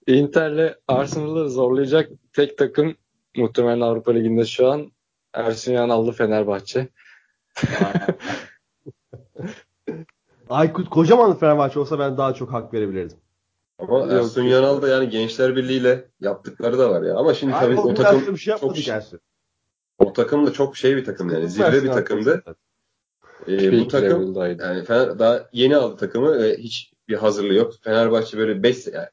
Inter'le Arsenal'ı zorlayacak tek takım muhtemelen Avrupa Ligi'nde şu an Ersun Yanallı Fenerbahçe. Aykut kocaman Fenerbahçe olsa ben daha çok hak verebilirdim. Ama Yok, Ersun Yanal da yani Gençler Birliği'yle yaptıkları da var ya. Ama şimdi tabii o takım bir şey çok Ersun. O takım da çok şey bir takım yani. Zirve bir takımdı. Ee, bu takım yani Fener, daha yeni aldı takımı ve hiç bir hazırlığı yok. Fenerbahçe böyle 5 yani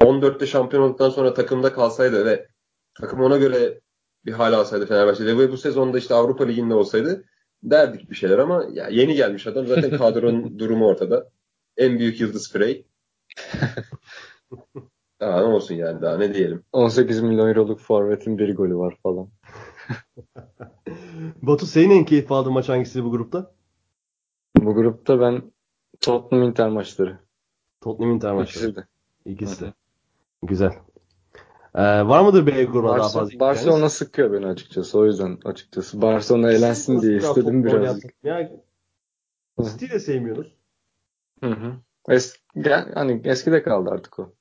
2014'te şampiyon olduktan sonra takımda kalsaydı ve takım ona göre bir hal alsaydı Fenerbahçe'de ve bu sezonda işte Avrupa Ligi'nde olsaydı derdik bir şeyler ama ya yeni gelmiş adam zaten kadronun durumu ortada. En büyük yıldız Frey. daha ne olsun yani daha ne diyelim. 18 milyon euroluk forvetin bir golü var falan. Batu senin en keyif aldığın maç hangisi bu grupta? Bu grupta ben Tottenham Inter maçları. Tottenham Inter maçları. İkisi de. İkisi de. Güzel. Ee, var mıdır B grubuna Barcelona, daha fazla? Barcelona sıkıyor beni açıkçası. O yüzden açıkçası. Barcelona eğlensin diye istedim biraz. Ya, City de sevmiyoruz. Hı hı. Es, hani eskide kaldı artık o.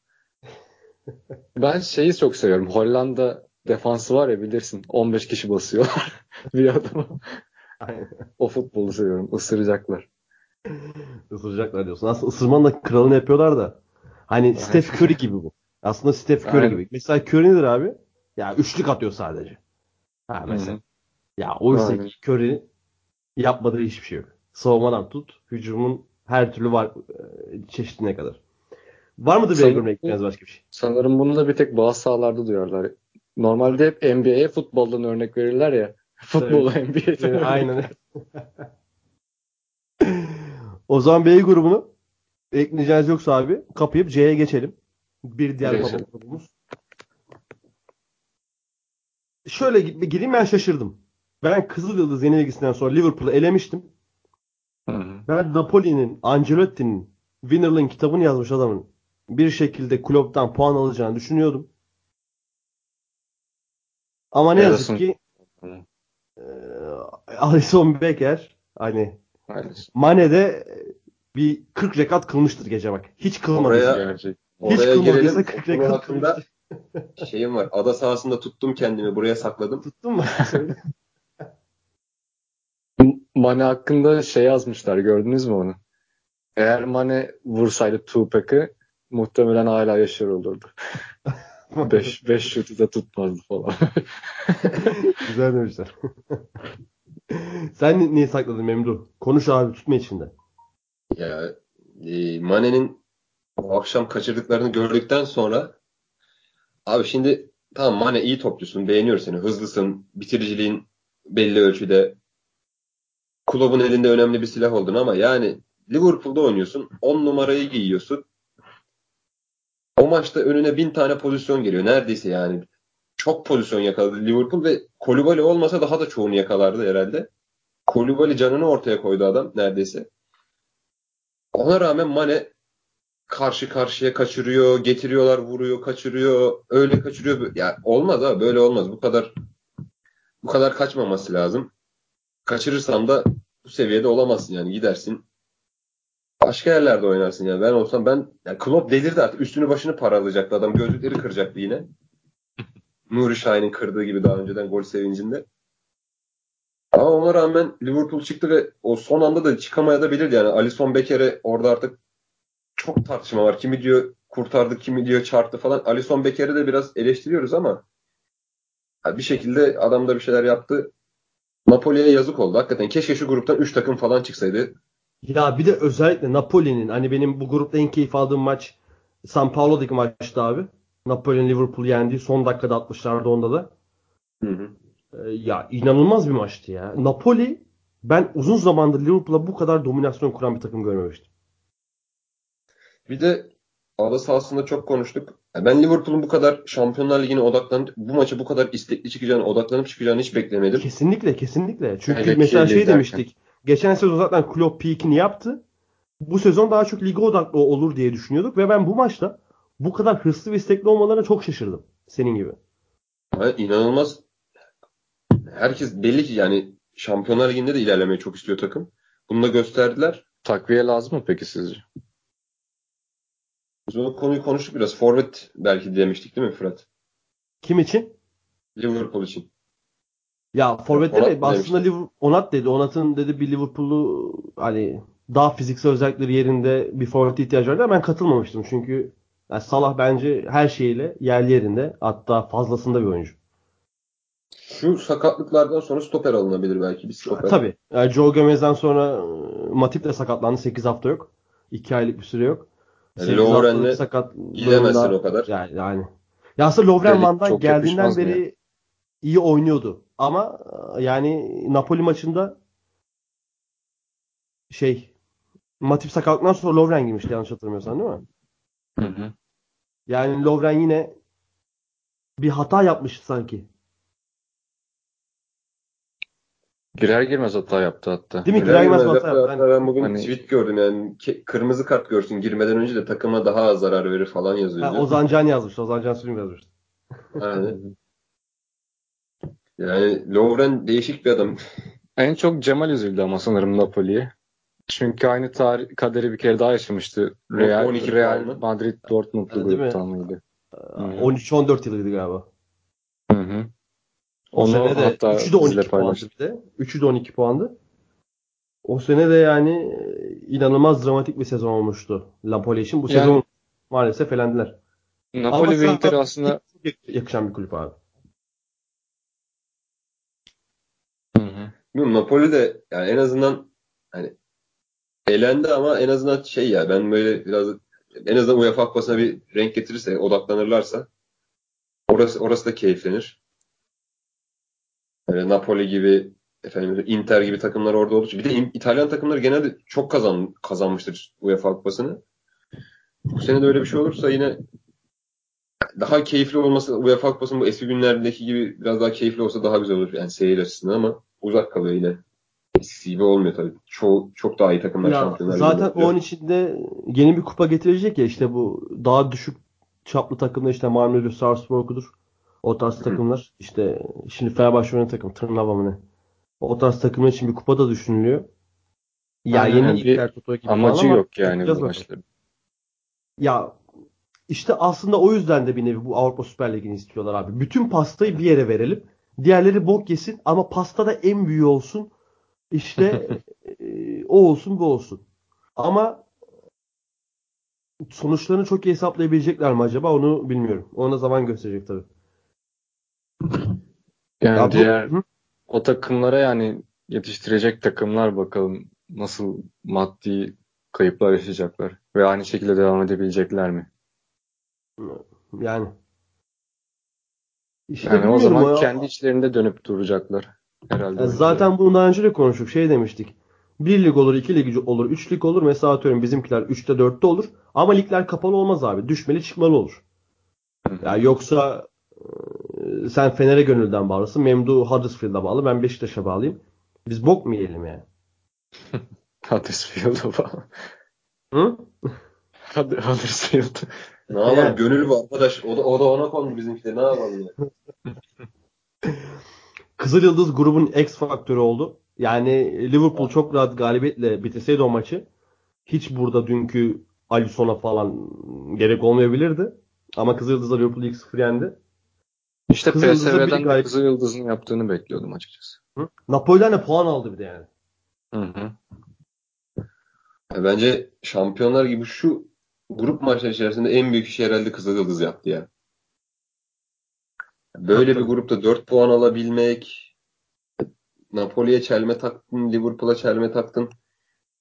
ben şeyi çok seviyorum. Hollanda defansı var ya bilirsin. 15 kişi basıyorlar bir adama. o futbolu seviyorum. Isıracaklar. Isıracaklar diyorsun. Aslında ısırmanın da kralını yapıyorlar da. Hani Steph Curry gibi bu. Aslında Steph Curry gibi. Mesela Curry nedir abi? Ya üçlük atıyor sadece. Ha mesela. Hı-hı. Ya oysa ki Curry yapmadığı hiçbir şey yok. Savunmadan tut, hücumun her türlü var e, çeşidine kadar. Var mıdır bir örnek başka bir şey? Sanırım bunu da bir tek bazı sahalarda duyarlar. Normalde hep NBA'ye futboldan örnek verirler ya. Futbolu NBA'den Aynen. o zaman B grubunu ekleyeceğiz yoksa abi kapayıp C'ye geçelim. Bir diğer grubumuz. Şöyle gi- gireyim ben şaşırdım. Ben Kızıl Yıldız yenilgisinden sonra Liverpool'u elemiştim. Hı hı. Ben Napoli'nin, Ancelotti'nin Winner'ın kitabını yazmış adamın bir şekilde Klopp'tan puan alacağını düşünüyordum. Ama ne yazık Yarasın. ki Hı. e, Alisson Becker hani Aynen. Mane de bir 40 rekat kılmıştır gece bak. Hiç kılmadıysa. Oraya- Gerçek. Hiç Oraya kılmadıysa girelim. 40 Bunun rekat hakkında şeyim var. Ada sahasında tuttum kendimi. Buraya sakladım. Tuttun mu? Mane hakkında şey yazmışlar gördünüz mü onu? Eğer Mane vursaydı Tupac'ı muhtemelen hala yaşar olurdu. 5 5 şutu da tutmazdı falan. Güzel demişler. Sen ni- niye sakladın Memduh? Konuş abi tutma içinde. Ya e, Mane'nin o akşam kaçırdıklarını gördükten sonra abi şimdi tamam Mane iyi topçusun. Beğeniyoruz seni. Hızlısın. Bitiriciliğin belli ölçüde. Kulübün elinde önemli bir silah oldun ama yani Liverpool'da oynuyorsun. 10 numarayı giyiyorsun. O maçta önüne bin tane pozisyon geliyor. Neredeyse yani. Çok pozisyon yakaladı Liverpool ve Kolibali olmasa daha da çoğunu yakalardı herhalde. Kolibali canını ortaya koydu adam neredeyse. Ona rağmen Mane karşı karşıya kaçırıyor, getiriyorlar, vuruyor, kaçırıyor, öyle kaçırıyor. Ya olmaz abi, böyle olmaz. Bu kadar bu kadar kaçmaması lazım. Kaçırırsan da bu seviyede olamazsın yani gidersin. Başka yerlerde oynarsın yani. Ben olsam ben yani Klopp delirdi artık. Üstünü başını paralayacaktı adam. Gözlükleri kıracaktı yine. Nuri Şahin'in kırdığı gibi daha önceden gol sevincinde. Ama ona rağmen Liverpool çıktı ve o son anda da çıkamaya da bilirdi yani. Alisson Becker'e orada artık çok tartışma var. Kimi diyor kurtardı, kimi diyor çarptı falan. Alisson Becker'i de biraz eleştiriyoruz ama bir şekilde adam da bir şeyler yaptı. Napoli'ye yazık oldu. Hakikaten keşke şu gruptan 3 takım falan çıksaydı. Ya bir de özellikle Napoli'nin hani benim bu grupta en keyif aldığım maç San Paulo'daki maçtı abi. Napoli'nin Liverpool yendiği son dakikada atmışlardı onda da. Hı hı. Ee, Ya inanılmaz bir maçtı ya. Napoli ben uzun zamandır Liverpool'a bu kadar dominasyon kuran bir takım görmemiştim. Bir de ada sahasında çok konuştuk. Ya Ben Liverpool'un bu kadar Şampiyonlar Ligi'ne odaklanıp bu maça bu kadar istekli çıkacağını, odaklanıp çıkacağını hiç beklemedim. Kesinlikle kesinlikle. Çünkü Hele mesela şey demiştik. Geçen sezon zaten Klopp peak'ini yaptı. Bu sezon daha çok lige odaklı olur diye düşünüyorduk ve ben bu maçta bu kadar hırslı ve istekli olmalarına çok şaşırdım. Senin gibi. Ha, inanılmaz. Herkes belli ki yani Şampiyonlar Ligi'nde de ilerlemeyi çok istiyor takım. Bunu da gösterdiler. Takviye lazım mı peki sizce? Biz o konuyu konuştuk biraz. Forvet belki demiştik değil mi Fırat? Kim için? Liverpool için. Ya forvetler Onat de aslında. Liverpool, Onat dedi. Onat'ın dedi bir Liverpool'u hani daha fiziksel özellikleri yerinde bir forvete ihtiyacı vardı. Ben katılmamıştım. Çünkü yani Salah bence her şeyiyle yerli yerinde hatta fazlasında bir oyuncu. Şu sakatlıklardan sonra stoper alınabilir belki. Bir stoper. Tabii. Yani Joe Gomez'den sonra e, Matip de sakatlandı. 8 hafta yok. 2 aylık bir süre yok. Yani 8 Lovren'le Gidemezsin o kadar. Yani, yani. Ya aslında Lovren Van'dan geldiğinden beri iyi oynuyordu. Ama e, yani Napoli maçında şey Matip sakatlıktan sonra Lovren girmişti yanlış hatırlamıyorsan değil mi? Hı hı. Yani Lovren yine bir hata yapmış sanki. Girer girmez hata yaptı hatta. Değil mi? Girer Girer girmez hata hatta- yaptı. hatta ben bugün Hani- tweet gördüm yani ke- kırmızı kart görsün girmeden önce de takıma daha az zarar verir falan yazıyor. Ha. Ozan Can yazmış. Ozan Can Sülüm yazmış. Yani, yani Lovren değişik bir adam. En çok Cemal üzüldü ama sanırım Napoli'ye. Çünkü aynı tarih, kaderi bir kere daha yaşamıştı. Real, 12 Real. Madrid Dortmund'lu gruptan mıydı? Hı. 13-14 yılıydı galiba. O Onu sene de hatta 3'ü de 12 bizle puandı bir de. 3'ü de 12 puandı. O sene de yani e, inanılmaz dramatik bir sezon olmuştu Napoli için. Bu Yani- sezon maalesef elendiler. Napoli ve Ama Inter sana- aslında yakışan bir kulüp abi. Hı hı. Bilmiyorum, Napoli de yani en azından hani elendi ama en azından şey ya ben böyle biraz en azından UEFA Kupası'na bir renk getirirse odaklanırlarsa orası orası da keyiflenir. Böyle Napoli gibi efendim Inter gibi takımlar orada olduğu için. Bir de İtalyan takımları genelde çok kazan, kazanmıştır UEFA Kupası'nı. Bu sene de öyle bir şey olursa yine daha keyifli olması UEFA Kupası'nın bu eski günlerdeki gibi biraz daha keyifli olsa daha güzel olur. Yani seyir açısından ama uzak kalıyor yine. Eskisi gibi olmuyor tabii. Çok, çok daha iyi takımlar ya, şampiyonlar. Zaten onun içinde yeni bir kupa getirecek ya işte bu daha düşük çaplı takımlar işte Marmara Sarpsborg'udur. O tarz takımlar. işte şimdi Fenerbahçe oynayan takım Tırnava mı ne? O tarz takımlar için bir kupa da düşünülüyor. Ya Aynen, yeni Toto gibi amacı yok yani bu maçların. Ya işte aslında o yüzden de bir nevi bu Avrupa Süper Ligi'ni istiyorlar abi. Bütün pastayı bir yere verelim. Diğerleri bok yesin ama pasta da en büyüğü olsun. İşte e, o olsun bu olsun. Ama sonuçlarını çok iyi hesaplayabilecekler mi acaba onu bilmiyorum. Ona zaman gösterecek tabii. Yani ya diğer bu, o takımlara yani yetiştirecek takımlar bakalım nasıl maddi kayıplar yaşayacaklar ve aynı şekilde devam edebilecekler mi? Yani işte yani o zaman ya. kendi içlerinde dönüp duracaklar herhalde. Yani zaten bunu daha önce de konuştuk. Şey demiştik. Bir lig olur, iki lig olur, üç lig olur. Mesela atıyorum bizimkiler üçte dörtte olur. Ama ligler kapalı olmaz abi. Düşmeli çıkmalı olur. Ya yani yoksa sen Fener'e gönülden bağlısın. Memdu Huddersfield'a bağlı. Ben Beşiktaş'a bağlıyım. Biz bok mu yiyelim yani? Huddersfield'a bağlı. Hı? Huddersfield. Ne yapalım? Yani. Gönül bu arkadaş. O da, o da ona kondu bizimkiler. Ne yapalım ya? Kızıl Yıldız grubun X faktörü oldu. Yani Liverpool çok rahat galibiyetle bitirseydi o maçı hiç burada dünkü Alisson'a falan gerek olmayabilirdi. Ama Kızıl Yıldız'la Liverpool 2-0 yendi. İşte PSV'den de Kızıl Yıldız'ın yaptığını bekliyordum açıkçası. Hı? Napoli'den de puan aldı bir de yani. Hı hı. Bence şampiyonlar gibi şu grup maçları içerisinde en büyük işi herhalde Kızıl Yıldız yaptı ya. Böyle bir grupta 4 puan alabilmek, Napoli'ye çelme taktın, Liverpool'a çelme taktın.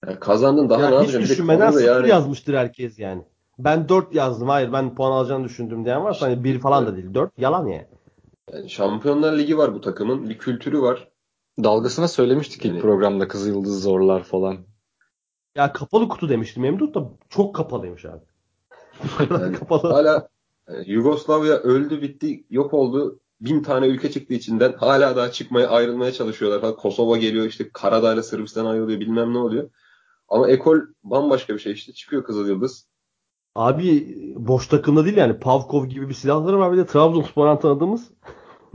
Yani kazandın daha ya ne yapacaksın? Hiç düşünmeden 0 yani... yazmıştır herkes yani. Ben 4 yazdım. Hayır ben puan alacağını düşündüm diyen varsa hani 1 falan da değil. 4 yalan yani. yani. Şampiyonlar Ligi var bu takımın. Bir kültürü var. Dalgasına söylemiştik yani... ilk programda Kızıl Yıldız zorlar falan. Ya kapalı kutu demiştim. Memduh da çok kapalıymış abi. Yani kapalı. Hala yani Yugoslavya öldü bitti yok oldu. Bin tane ülke çıktı içinden. Hala daha çıkmaya ayrılmaya çalışıyorlar. Falan. Kosova geliyor işte Karadağ ile Sırbistan ayrılıyor bilmem ne oluyor. Ama ekol bambaşka bir şey işte. Çıkıyor Kızıl Yıldız. Abi boş takımda değil yani. Pavkov gibi bir silahları var. Bir de Trabzonspor'dan tanıdığımız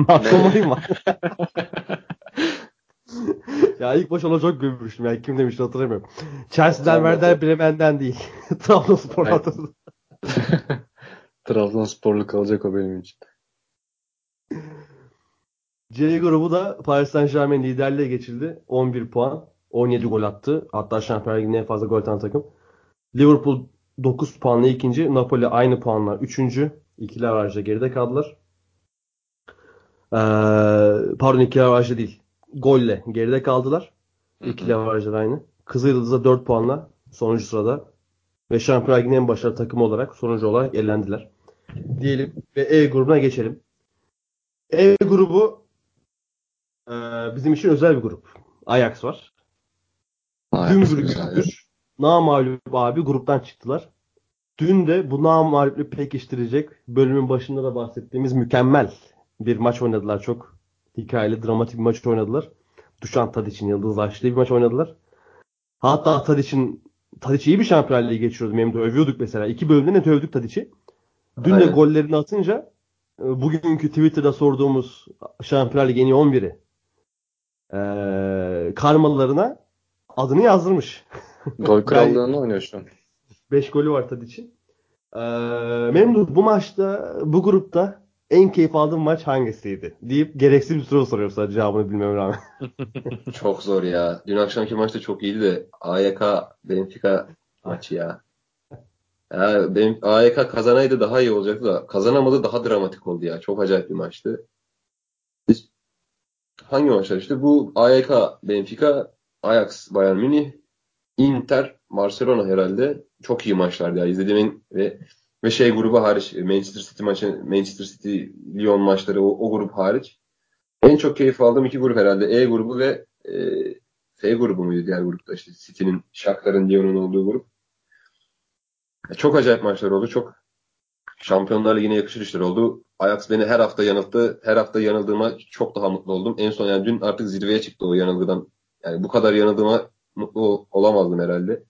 Nasomay'ım var. ya ilk baş ona çok gülmüştüm. Yani kim demişti hatırlamıyorum. Chelsea'den Werder Bremen'den değil. Trabzonspor'dan tanıdım. Trabzonsporlu kalacak o benim için. C grubu da Paris Saint Germain liderliğe geçildi. 11 puan. 17 gol attı. Hatta Şampiyonlar Ligi'nin en fazla gol atan takım. Liverpool 9 puanla ikinci. Napoli aynı puanla üçüncü. İkili avarajda geride kaldılar. Ee, pardon ikili avarajda değil. Golle geride kaldılar. İkili avarajda aynı. Kızılyıldız'a 4 puanla sonuncu sırada. Ve Şampiyonlar Ligi'nin en başarılı takımı olarak sonuncu olarak elendiler. Diyelim ve E grubuna geçelim. E grubu e, bizim için özel bir grup. Ajax var. Gümbür gümbür. Namalup abi gruptan çıktılar. Dün de bu namaluplü pekiştirecek bölümün başında da bahsettiğimiz mükemmel bir maç oynadılar. Çok hikayeli, dramatik bir maç oynadılar. Dušan Tadic'in yıldızlaştığı bir maç oynadılar. Hatta Tadic'in Tadic iyi bir şampiyonluğu geçiriyordu. Memdu övüyorduk mesela. İki bölümde net övdük Tadic'i. Dün Aynen. de gollerini atınca e, bugünkü Twitter'da sorduğumuz Şampiyonlar Ligi en iyi 11'i ee, karmalarına adını yazdırmış. Gol krallığını oynuyor şu an. 5 golü var Tadic'in. Ee, Memduh bu maçta bu grupta en keyif aldığım maç hangisiydi? Deyip gereksiz bir soru soruyor sadece cevabını bilmem rağmen. çok zor ya. Dün akşamki maçta çok iyiydi de AYK Benfica maçı ya. Ya benim AYK kazanaydı daha iyi olacaktı da kazanamadı daha dramatik oldu ya. Çok acayip bir maçtı. Biz hangi maçlar işte bu AYK Benfica, Ajax Bayern Münih, Inter, Barcelona herhalde çok iyi maçlardı ya. İzlediğim ve ve şey grubu hariç Manchester City maçı Manchester City Lyon maçları o, o grup hariç en çok keyif aldığım iki grup herhalde E grubu ve e, F grubu muydu diğer grupta işte City'nin, Shakhtar'ın, Lyon'un olduğu grup. Çok acayip maçlar oldu. Çok Şampiyonlar Ligi'ne yakışır işler oldu. Ajax beni her hafta yanılttı. Her hafta yanıldığıma çok daha mutlu oldum. En son yani dün artık zirveye çıktı o yanılgıdan. Yani bu kadar yanıldığıma mutlu olamazdım herhalde.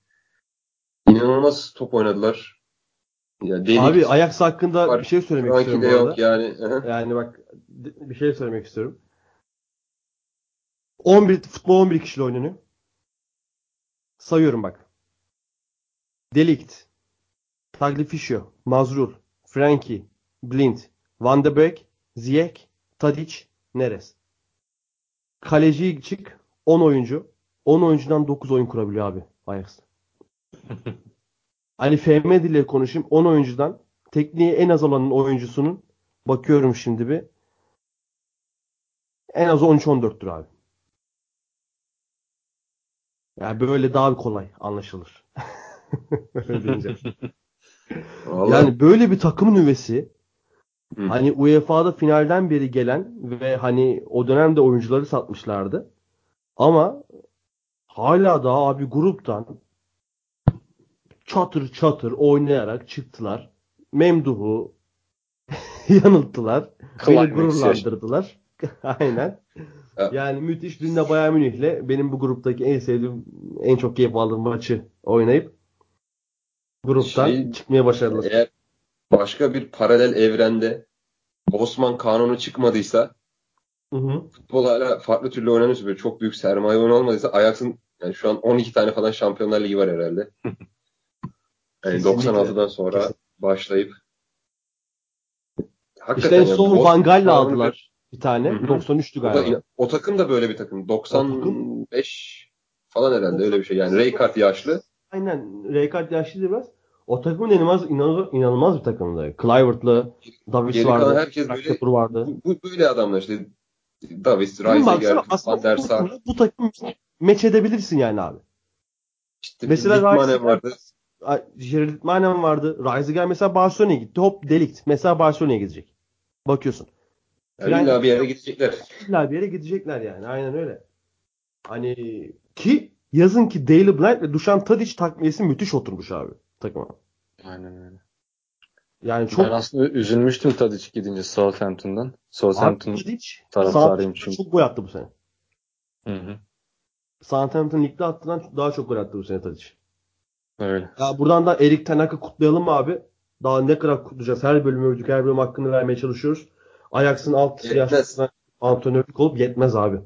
İnanılmaz top oynadılar. Ya Abi Ajax hakkında var. bir şey söylemek Frankie istiyorum. De yok yani. yani bak bir şey söylemek istiyorum. 11 futbol 11 kişiyle oynanıyor. Sayıyorum bak. Delikt, Tagliafico, Mazrul, Frankie, Blind, Van de Beek, Ziyech, Tadic, Neres. Kaleci çık 10 oyuncu. 10 oyuncudan 9 oyun kurabiliyor abi Ajax. hani FM diliyle konuşayım. 10 oyuncudan tekniği en az olanın oyuncusunun bakıyorum şimdi bir en az 13-14'tür abi. Yani böyle daha kolay anlaşılır. yani böyle bir takımın üvesi Hı. hani UEFA'da finalden beri gelen ve hani o dönemde oyuncuları satmışlardı. Ama hala daha abi gruptan çatır çatır oynayarak çıktılar. Memduh'u yanılttılar. Beni gururlandırdılar. Aynen. Yani müthiş. Dün de Bayern Münih'le benim bu gruptaki en sevdiğim, en çok keyif aldığım maçı oynayıp gruptan şey, çıkmaya başardılar. Eğer başka bir paralel evrende Osman kanunu çıkmadıysa hı hı. futbol hala farklı türlü oynanıyorsa böyle çok büyük sermaye oyunu olmadıysa Ajax'ın yani şu an 12 tane falan Şampiyonlar Ligi var herhalde. Yani 96'dan sonra Kesinlikle. başlayıp Hakikaten işte en son Van Gaal'la aldılar bir tane. Hı-hı. 93'tü galiba. O, o takım da böyle bir takım. 95 falan herhalde öyle bir şey. Yani Rijkaard yaşlı. Aynen. Rijkaard yaşlı biraz. O takımın inanılmaz, inanılmaz, inanılmaz bir takımdı. Clivert'lı, Davis Geri vardı. herkes böyle, vardı. Bu, bu, böyle adamlar işte. Davis, Reisiger, Van der Sar. Bu takım meç edebilirsin yani abi. İşte mesela Reisiger vardı. Gerald Manem vardı. Reisiger mesela Barcelona'ya gitti. Hop delikt. Mesela Barcelona'ya gidecek. Bakıyorsun. Yani illa bir yere gidecekler. İlla bir yere gidecekler yani. Aynen öyle. Hani ki yazın ki Daily Blind ve Dušan Tadić takviyesi müthiş oturmuş abi takıma. Aynen öyle. Yani çok... Ben aslında üzülmüştüm Tadic gidince Southampton'dan. Southampton taraftarıyım çünkü. Çok gol attı bu sene. Hı hı. Southampton ligde attıran daha çok gol attı bu sene Tadic. Öyle. Ya buradan da Erik Tenak'ı kutlayalım abi. Daha ne kadar kutlayacağız? Her bölümü övdük. Her bölüm hakkını vermeye çalışıyoruz. Ajax'ın alt yaşlarına antrenörlük olup yetmez abi.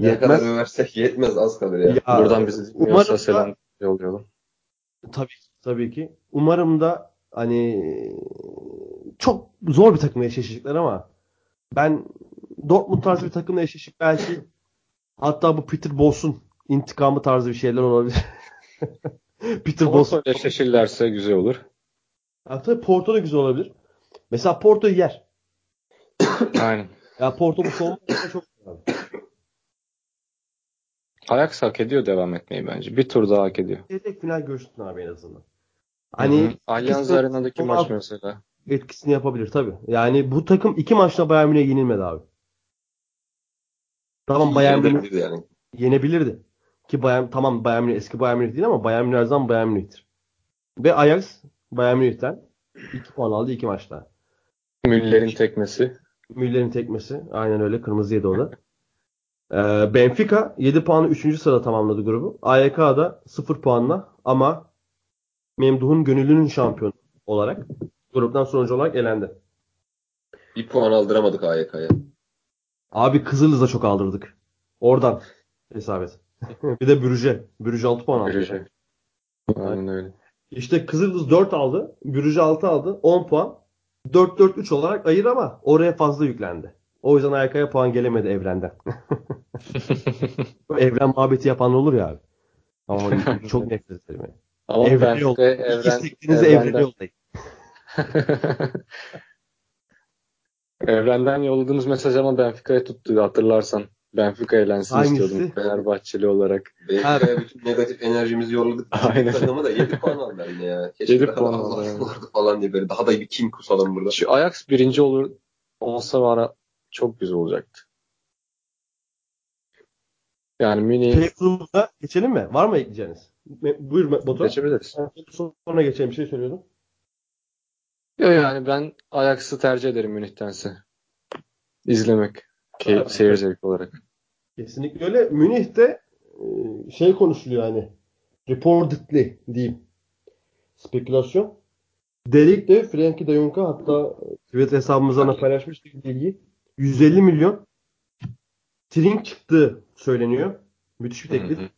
Ne yetmez. kadar översek yetmez az kalır ya. ya Buradan bizi umarım selam yollayalım. Tabii tabii ki. Umarım da hani çok zor bir takımla eşleşecekler ama ben Dortmund tarzı bir takımla eşleşip belki hatta bu Peter Boss'un intikamı tarzı bir şeyler olabilir. Peter Boss eşleşirlerse güzel olur. Ha, tabii Porto da güzel olabilir. Mesela Porto yer. Aynen. Ya Porto bu savunma çok güzel. Ajax hak ediyor devam etmeyi bence. Bir tur daha hak ediyor. Çeyrek final görsün abi en azından. Hani Allianz Arena'daki maç mesela. Etkisini yapabilir tabi. Yani bu takım iki maçta Bayern Münih'e yenilmedi abi. Tamam Bayern Münih yani. yenebilirdi. Ki Bayern, tamam Bayern Münih eski Bayern Münih değil ama Bayern Münih her zaman Bayern Münih'tir. Ve Ajax Bayern Münih'ten 2 puan aldı iki maçta. Müller'in tekmesi. Müller'in tekmesi. Aynen öyle. Kırmızı yedi o da. Ee, Benfica 7 puanı 3. sırada tamamladı grubu. AYK da 0 puanla ama Memduh'un gönüllünün şampiyonu olarak gruptan sonucu olarak elendi. Bir puan aldıramadık AYK'ya. Abi Kızıldız'a çok aldırdık. Oradan hesap et. bir de Bürüje. Bürüje 6 puan aldı. Bürüje. Aynen öyle. İşte Kızıldız 4 aldı. Bürüje 6 aldı. 10 puan. 4-4-3 olarak ayır ama oraya fazla yüklendi. O yüzden Ayka'ya puan gelemedi evrenden. evren muhabbeti yapan olur ya abi. Ama çok nefret ederim. Yani. Ama evren yol. Evren, evrene yollayın. Evrenden yolladığımız mesaj ama Benfica'ya tuttu hatırlarsan. Benfica eğlensin Hangisi? istiyordum Fenerbahçeli olarak. Benfica'ya bütün negatif enerjimizi yolladık. Aynen. Takımı da 7 puan aldılar yine ya. Keşke 7 puan aldılar. Yani. falan diye böyle daha da bir kim kusalım burada. Şu Ajax birinci olur olsa var çok güzel olacaktı. Yani Münih Playful'da geçelim mi? Var mı ekleyeceğiniz? Buyur Batu. geçebiliriz. Sonra geçelim. Bir şey söylüyordum. Yok yani ben Ajax'ı tercih ederim Münih'tense. İzlemek. Key, Evet. seyir zevki olarak. Kesinlikle öyle. Münih'te e, şey konuşuluyor hani. Reportedly diyeyim. Spekülasyon. Delik de Frenkie de Jong'a hatta Twitter hesabımızdan da paylaşmıştık bilgiyi. 150 milyon Trink çıktığı söyleniyor. Müthiş bir teklif. Hı hı.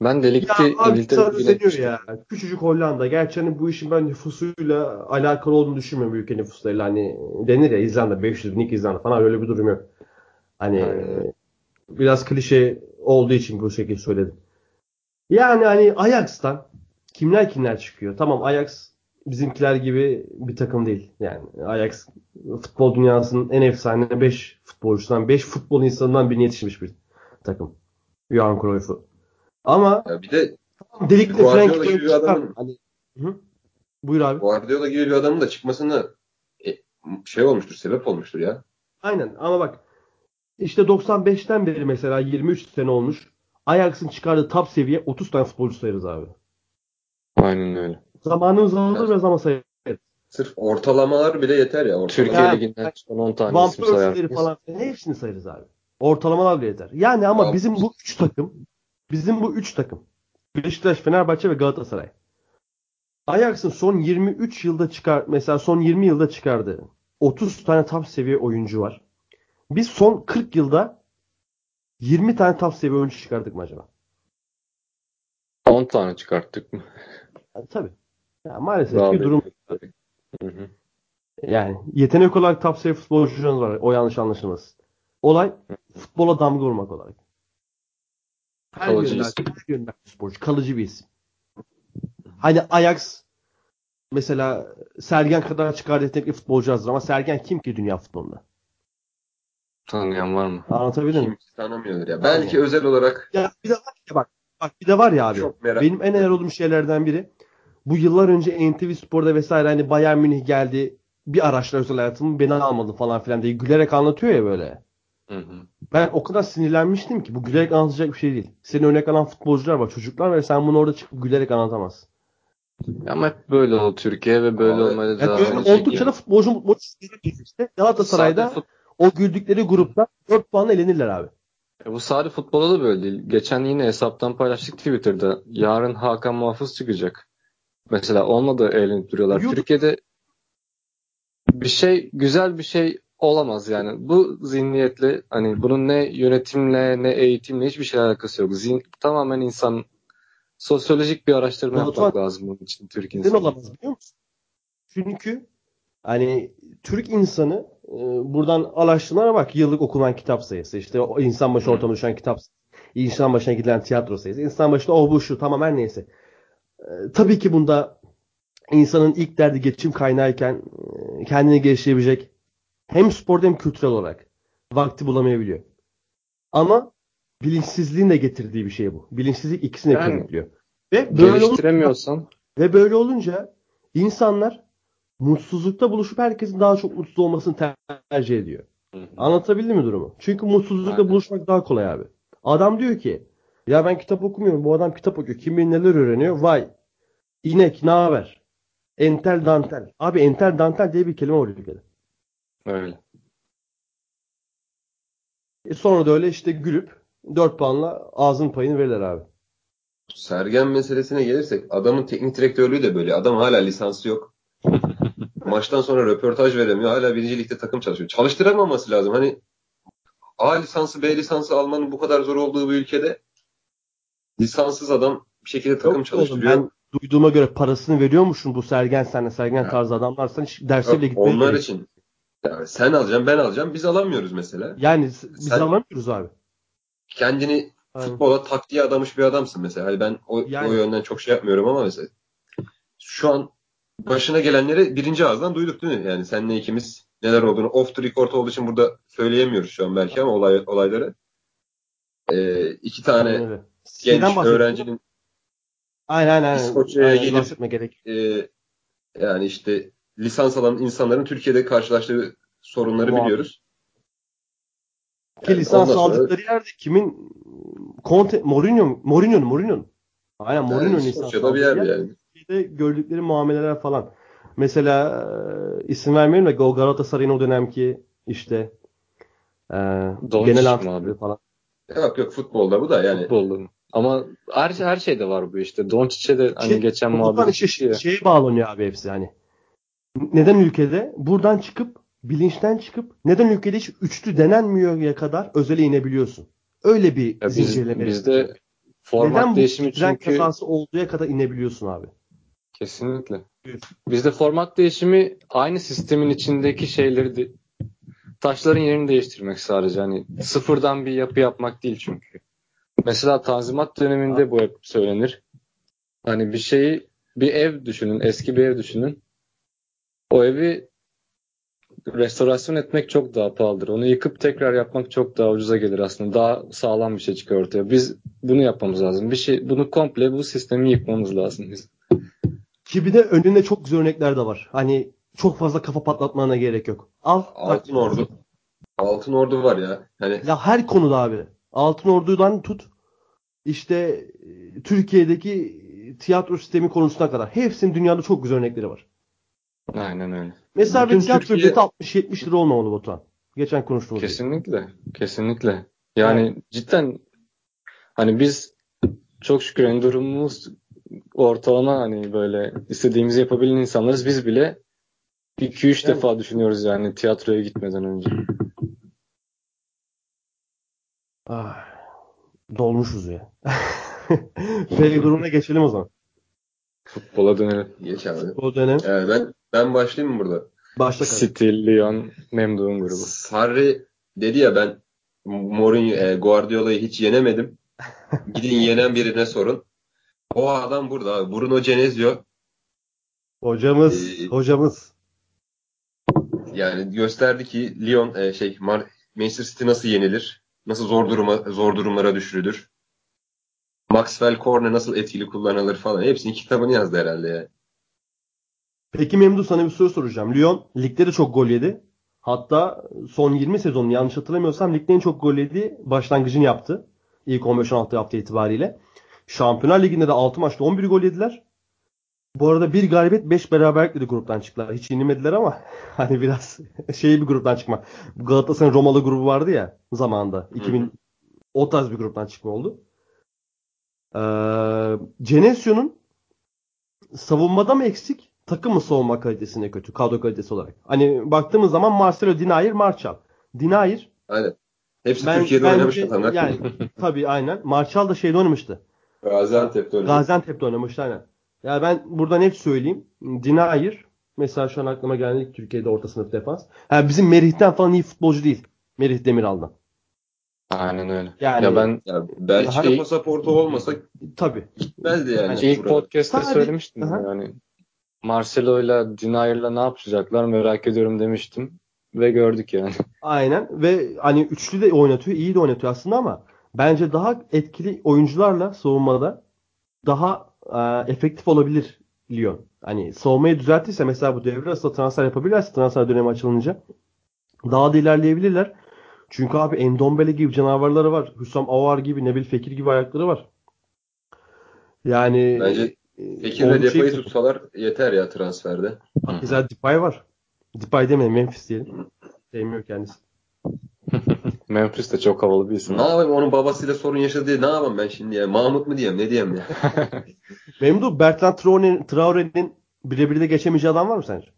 Ben de Ya ligde abi İngiltere ya. Küçücük Hollanda. Gerçi hani bu işin ben nüfusuyla alakalı olduğunu düşünmüyorum ülke nüfuslarıyla. Hani denir ya İzlanda 500 bin İzlanda falan öyle bir durum yok. Hani Aynen. biraz klişe olduğu için bu şekilde söyledim. Yani hani Ajax'tan kimler kimler çıkıyor? Tamam Ajax bizimkiler gibi bir takım değil. Yani Ajax futbol dünyasının en efsane 5 futbolcusundan, 5 futbol insanından birine yetişmiş bir takım. Johan Cruyff'u. Ama Ya bir de delikli Frank gibi bir adamın- Hani, Hı? Buyur abi. Guardiola gibi bir adamın da çıkmasına e, şey olmuştur, sebep olmuştur ya. Aynen ama bak işte 95'ten beri mesela 23 sene olmuş. Ajax'ın çıkardığı top seviye 30 tane futbolcu sayarız abi. Aynen öyle. Zamanımız alır ve zaman sayarız. Sırf ortalamalar bile yeter ya. Ortalama. Türkiye Ya- Ligi'nden çıkan 10 tane Van isim sayar Persie'leri mıyız? falan hepsini sayarız abi. Ortalamalar bile yeter. Yani ama Van bizim bu 3 takım bizim bu 3 takım Beşiktaş, Fenerbahçe ve Galatasaray. Ajax'ın son 23 yılda çıkar mesela son 20 yılda çıkardığı 30 tane top seviye oyuncu var. Biz son 40 yılda 20 tane top seviye oyuncu çıkardık mı acaba? 10 tane çıkarttık mı? Yani tabii. Ya maalesef Daha bir durum. belli. Hı hı. Yani yetenek olarak top seviye futbolcularımız var. O yanlış anlaşılmasın. Olay futbola damga vurmak olarak. Her Kalıcı yönden, isim. her yönden bir sporcu. Kalıcı bir isim. Hani Ajax mesela Sergen kadar çıkardığı yetenekli futbolcu hazır ama Sergen kim ki dünya futbolunda? Tanıyan var mı? Anlatabildim mi? Kimse tanımıyordur ya. Belki özel olarak Ya bir de var ya bak. Bak bir de var ya abi. Çok merak Benim en önemli olduğum şeylerden biri bu yıllar önce NTV Spor'da vesaire hani Bayern Münih geldi bir araçla özel hayatımı beni almadı falan filan diye gülerek anlatıyor ya böyle. Hı hı. Ben o kadar sinirlenmiştim ki bu gülerek anlatacak bir şey değil. Senin örnek alan futbolcular var, çocuklar ve sen bunu orada çıkıp gülerek anlatamazsın. Ama hep böyle oldu Türkiye ve böyle Abi, olmaya Yani devam edecek. oldukça da futbolcu futbolcu işte Galatasaray'da fut- o güldükleri grupta 4 puanla elenirler abi. E, Bu sadece futbolda da böyle değil. Geçen yine hesaptan paylaştık Twitter'da. Yarın Hakan Muhafız çıkacak. Mesela onunla da eğlenip duruyorlar. YouTube- Türkiye'de bir şey güzel bir şey olamaz yani. Bu zihniyetle hani bunun ne yönetimle ne eğitimle hiçbir şey alakası yok. Zihin, tamamen insan sosyolojik bir araştırma Batuhan, yapmak lazım bunun için Türk insanı. olamaz biliyor musun? Çünkü hani Türk insanı e, buradan araştırmalara bak yıllık okunan kitap sayısı işte o insan başı Hı. ortalama düşen kitap insan başına gidilen tiyatro sayısı, insan başına o bu şu tamam her neyse. E, tabii ki bunda insanın ilk derdi geçim kaynağıyken e, kendini geliştirebilecek hem sporda hem kültürel olarak vakti bulamayabiliyor. Ama bilinçsizliğin de getirdiği bir şey bu. Bilinçsizlik ikisini Yani körüklüyor. Ve böyle olunca, Geliştiremiyorsan ve böyle olunca insanlar mutsuzlukta buluşup herkesin daha çok mutsuz olmasını ter- tercih ediyor. Hı hı. Anlatabildim mi durumu? Çünkü mutsuzlukla Aynen. buluşmak daha kolay abi. Adam diyor ki ya ben kitap okumuyorum. Bu adam kitap okuyor. Kim bilir neler öğreniyor. Vay. İnek ne haber? Entel dantel. Abi entel dantel diye bir kelime var ülkede. Öyle. E sonra da öyle işte gülüp 4 puanla ağzın payını verirler abi. Sergen meselesine gelirsek adamın teknik direktörlüğü de böyle. Adam hala lisansı yok. Maçtan sonra röportaj veremiyor. Hala birinci ligde takım çalışıyor. Çalıştıramaması lazım. Hani A lisansı B lisansı almanın bu kadar zor olduğu bir ülkede lisanssız adam bir şekilde takım Yok oğlum çalıştırıyor. ben duyduğuma göre parasını veriyormuşsun bu Sergen senle Sergen Ya. tarzı adamlarsan hiç derse bile gitmeye onlar için. Yani sen alacaksın ben alacağım. Biz alamıyoruz mesela. Yani biz Sen- alamıyoruz abi. Kendini Aynen. futbola taktiğe adamış bir adamsın mesela. Hani ben o, Yani. o yönden çok şey yapmıyorum ama mesela şu an başına gelenleri birinci ağızdan duyduk değil mi? Yani senle ikimiz neler olduğunu off the record olduğu için burada söyleyemiyoruz şu an belki ama olay, olayları. Ee, iki tane Aynen genç öğrencinin Aynen aynen. İskoçya'ya Aynen, bahsetme gerek. e, yani işte lisans alan insanların Türkiye'de karşılaştığı sorunları Muhakkak. biliyoruz. Ki yani lisans sonra... aldıkları yerde kimin Conte, Mourinho, Mourinho'nun, Mourinho'nun. Aynen Mourinho'nun yani, lisans aldığı bir yer yani. De gördükleri muameleler falan. Mesela e, isim vermeyelim de Galatasaray'ın o dönemki işte e, genel antrenörü falan. Yok yok futbolda bu da yani. Futbolda mı? Ama her, her şeyde var bu işte. Doncic'e de hani şey, geçen muhabbet şey, şey, şeye bağlanıyor abi hepsi hani. Neden ülkede buradan çıkıp bilinçten çıkıp neden ülkede hiç üçlü denenmiyor ya kadar özele inebiliyorsun. Öyle bir ya zincirleme. Biz, bizde format neden değişimi çünkü kazası olduğuya kadar inebiliyorsun abi. Kesinlikle. Bizde format değişimi aynı sistemin içindeki şeyleri de, taşların yerini değiştirmek sadece. Hani sıfırdan bir yapı yapmak değil çünkü. Mesela Tanzimat döneminde bu hep söylenir. Hani bir şeyi bir ev düşünün, eski bir ev düşünün. O evi restorasyon etmek çok daha pahalıdır. Onu yıkıp tekrar yapmak çok daha ucuza gelir aslında. Daha sağlam bir şey çıkıyor ortaya. Biz bunu yapmamız lazım. Bir şey bunu komple bu sistemi yıkmamız lazım biz. Ki bir de önünde çok güzel örnekler de var. Hani çok fazla kafa patlatmana gerek yok. Al. Altın bak. Ordu. Altın Ordu var ya. Hani ya her konuda abi. Altın Ordu'dan tut işte e, Türkiye'deki tiyatro sistemi konusuna kadar. Hepsinin dünyada çok güzel örnekleri var. Aynen öyle. Mesela bir tiyatro Türkiye... bileti 60-70 lira olmamalı Batuhan. Geçen konuştuğumuz Kesinlikle. Gibi. Kesinlikle. Yani evet. cidden hani biz çok şükür en durumumuz ortalama hani böyle istediğimizi yapabilen insanlarız. Biz bile 2-3 evet. defa düşünüyoruz yani tiyatroya gitmeden önce. Ah, dolmuşuz ya. Peki durumuna geçelim o zaman. Futbola dönelim. Geç abi. Futbola dönelim. Evet, ben ben başlayayım mı burada? Başla City, Lyon, Memduh'un grubu. Sarri dedi ya ben Mourinho, e, Guardiola'yı hiç yenemedim. Gidin yenen birine sorun. O adam burada abi. Bruno Genezio. Hocamız, ee, hocamız. Yani gösterdi ki Lyon e, şey Manchester City nasıl yenilir? Nasıl zor duruma zor durumlara düşürülür? Maxwell Corne nasıl etkili kullanılır falan. Hepsinin kitabını yazdı herhalde yani. Peki Memdu sana bir soru soracağım. Lyon ligde de çok gol yedi. Hatta son 20 sezonun yanlış hatırlamıyorsam ligde en çok gol yedi başlangıcını yaptı. İlk 15-16 hafta itibariyle. Şampiyonlar Ligi'nde de 6 maçta 11 gol yediler. Bu arada bir galibiyet 5 beraberlikle de gruptan çıktılar. Hiç yenilmediler ama hani biraz şey bir gruptan çıkma. Galatasaray'ın Romalı grubu vardı ya zamanında. 2000 hı o tarz bir gruptan çıkma oldu. Ee, Genesio'nun savunmada mı eksik? Takım mı savunma kalitesine kötü? Kadro kalitesi olarak. Hani baktığımız zaman Marcelo, Dinayer, Marçal. Dinayer Aynen. Hepsi ben, Türkiye'de oynamış adamlar. Yani tabii aynen. Marçal da şeyde oynamıştı. Gaziantep'te oynamış. Gaziantep'te oynamıştı aynen. Ya ben buradan hep söyleyeyim. Dinayer mesela şu an aklıma geldi Türkiye'de orta sınıf defans. Yani bizim Merih'ten falan iyi futbolcu değil. Merih Demiral'dan. Aynen öyle. Yani ya ben ya Belçika şey, pasaportu olmasa tabii gitmezdi yani. yani ilk podcast'te söylemiştim Aha. yani. Marcelo ile Dinayer'la ne yapacaklar merak ediyorum demiştim ve gördük yani. Aynen ve hani üçlü de oynatıyor, iyi de oynatıyor aslında ama bence daha etkili oyuncularla savunmada daha e, efektif olabilir Lyon. Hani savunmayı düzeltirse mesela bu devre arasında transfer yapabilirlerse transfer dönemi açılınca daha da ilerleyebilirler. Çünkü abi Endombele gibi canavarları var. Hüsam Avar gibi, Nebil Fekir gibi ayakları var. Yani Bence e, Fekir ve Depay'ı tutsalar yeter ya transferde. Güzel Depay var. Depay demeyin Memphis diyelim. Sevmiyor kendisi. Memphis de çok havalı bir isim. Ne yapayım onun babasıyla sorun yaşadı diye ne yapayım ben şimdi ya? Mahmut mu diyeyim ne diyeyim ya? Memdu Bertrand Traore'nin Traore'nin birebir de geçemeyeceği adam var mı sence?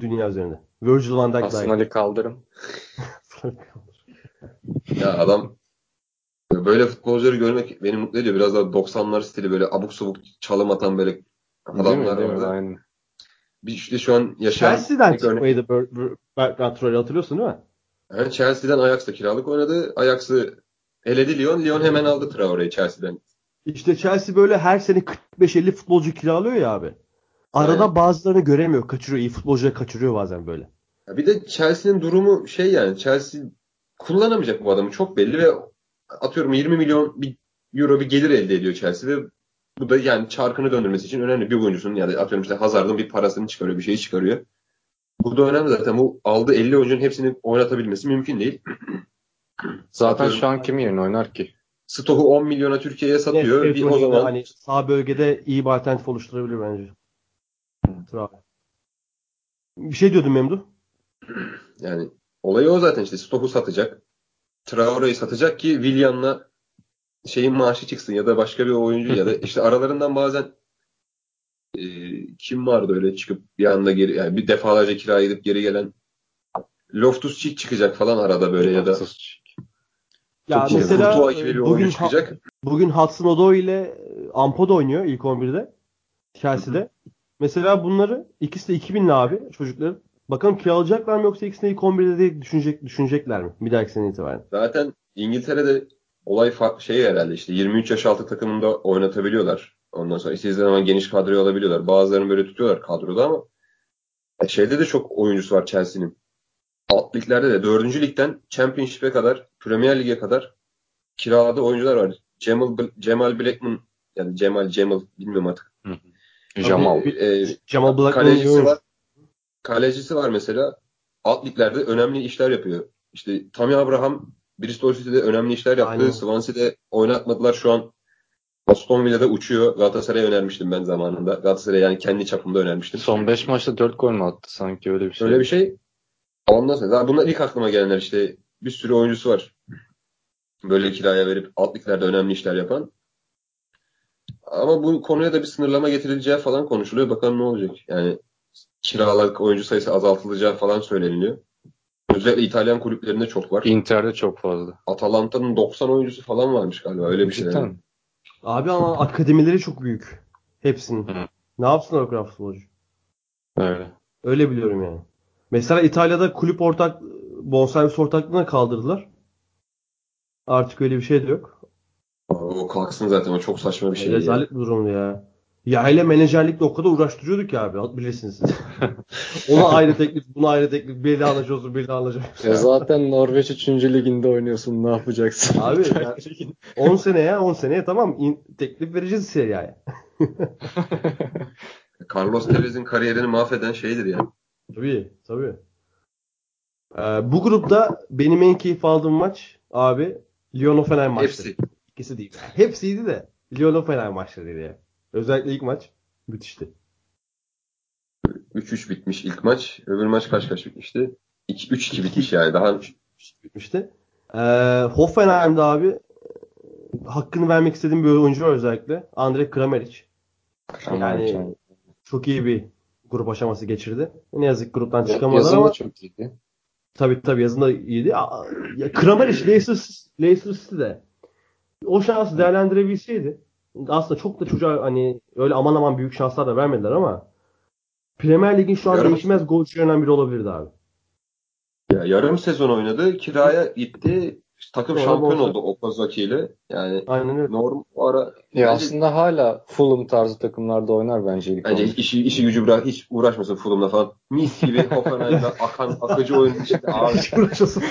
Dünya üzerinde. Virgil van Dijk Hasan Ali Kaldırım. ya adam böyle futbolcuları görmek beni mutlu ediyor. Biraz daha 90'lar stili böyle abuk sabuk çalım atan böyle adamlar değil mi, değil mi? Aynen. Bir işte şu an yaşayan... Chelsea'den çıkmaydı Bertrand hatırlıyorsun değil mi? Yani Chelsea'den Ajax'ta kiralık oynadı. Ajax'ı eledi Lyon. Lyon hemen aldı Traore'yi Chelsea'den. İşte Chelsea böyle her sene 45-50 futbolcu kiralıyor ya abi. Arada evet. bazılarını göremiyor. Kaçırıyor. İyi futbolcuları kaçırıyor bazen böyle. Ya bir de Chelsea'nin durumu şey yani Chelsea kullanamayacak bu adamı çok belli ve atıyorum 20 milyon bir euro bir gelir elde ediyor Chelsea ve bu da yani çarkını döndürmesi için önemli bir oyuncusunun yani atıyorum işte Hazard'ın bir parasını çıkarıyor, bir şeyi çıkarıyor. Bu da önemli zaten. Bu aldığı 50 oyuncunun hepsini oynatabilmesi mümkün değil. Zaten şu an kim yerine oynar ki? Stoh'u 10 milyona Türkiye'ye satıyor. Evet, bir o zaman hani sağ bölgede iyi bir alternatif oluşturabilir bence. Traore. Bir şey diyordun Memdu. Yani olayı o zaten işte Stoh'u satacak. Traore'yi satacak ki Willian'la şeyin maaşı çıksın ya da başka bir oyuncu ya da işte aralarından bazen e, kim vardı öyle çıkıp bir anda geri yani bir defalarca kiraya gidip geri gelen Loftus Cheek çıkacak falan arada böyle ya da Ya çok mesela bir bugün çıkacak. bugün Hudson Odoi ile Ampado oynuyor ilk 11'de. Chelsea'de. Mesela bunları ikisi de 2000'li abi çocukların. Bakalım kiralayacaklar mı yoksa ikisini ilk 11'de de düşünecek, düşünecekler mi? Bir dahaki sene itibaren. Zaten İngiltere'de olay farklı şey herhalde işte 23 yaş altı takımında oynatabiliyorlar. Ondan sonra istediği zaman geniş kadroyu alabiliyorlar. Bazılarını böyle tutuyorlar kadroda ama şeyde de çok oyuncusu var Chelsea'nin. Alt liglerde de 4. ligden Championship'e kadar, Premier Lig'e kadar kiraladığı oyuncular var. Cemal, Cemal Blackman yani Cemal Cemal bilmiyorum artık. Jamal. E, Jamal Blackman'ın kalecisi var. Kalecisi var mesela. Alt liglerde önemli işler yapıyor. İşte Tammy Abraham Bristol City'de önemli işler yaptı. Aynen. Swansea'de oynatmadılar. Şu an Aston Villa'da uçuyor. Galatasaray'a önermiştim ben zamanında. Galatasaray'a yani kendi çapımda önermiştim. Son 5 maçta 4 gol mü attı sanki öyle bir şey. Öyle bir şey. Ondan sonra daha bunlar ilk aklıma gelenler işte bir sürü oyuncusu var. Böyle kiraya verip alt liglerde önemli işler yapan. Ama bu konuya da bir sınırlama getirileceği falan konuşuluyor. Bakalım ne olacak. Yani kiralık oyuncu sayısı azaltılacağı falan söyleniliyor. Özellikle İtalyan kulüplerinde çok var. Inter'de çok fazla. Atalanta'nın 90 oyuncusu falan varmış galiba. Öyle bir şey. Cidden yani. mi? Abi ama akademileri çok büyük. Hepsinin. Hı. Ne yapsınlar o kadar futbolcu? Öyle. Öyle biliyorum yani. Mesela İtalya'da kulüp ortak bonservis ortaklığına kaldırdılar. Artık öyle bir şey de yok. O kalksın zaten. O çok saçma bir şey. Rezalet bir durumdu ya. Ya hele menajerlikle o kadar uğraştırıyorduk ya abi. Bilirsiniz siz. Ona ayrı teklif, buna ayrı teklif. Belli anlaşıyorsun, belli anlaşıyorsun. Ya zaten Norveç 3. liginde oynuyorsun. Ne yapacaksın? Abi ya, 10 seneye 10 seneye tamam in- teklif vereceğiz Seria'ya. Carlos Tevez'in kariyerini mahveden şeydir ya. Tabii tabii. Ee, bu grupta benim en keyif aldığım maç abi Lyon Hoffenheim maçları. Hepsi. İkisi değil. Hepsiydi de Lyon Hoffenheim maçlarıydı ya. Özellikle ilk maç müthişti. 3-3 bitmiş ilk maç. Öbür maç kaç kaç bitmişti? 2 3-2 bitmiş yani. Daha bitmişti. Ee, Hoffenheim'de abi e, hakkını vermek istediğim bir oyuncu var özellikle. Andre Kramaric. Yani çok iyi bir grup aşaması geçirdi. Ne yazık ki gruptan çıkamadılar Yazın ama da çok iyiydi. tabii tabii yazında iyiydi. Leicester, Leicester City'de o şansı değerlendirebilseydi aslında çok da çocuğa hani öyle aman aman büyük şanslar da vermediler ama Premier Lig'in şu an Yarım- değişmez golcülerinden biri olabilirdi abi. ya yarım sezon oynadı. Kiraya gitti. Takım Sonra şampiyon oldu Okazaki ile. Yani Aynen öyle. norm ara Ya bence, aslında hala Fulham tarzı takımlarda oynar bence ilk bence işi, işi gücü bırak hiç uğraşmasın Fulham'la falan. Mis gibi Hoffenheim'da akan akıcı oyunun içinde abi. Uğraşasın.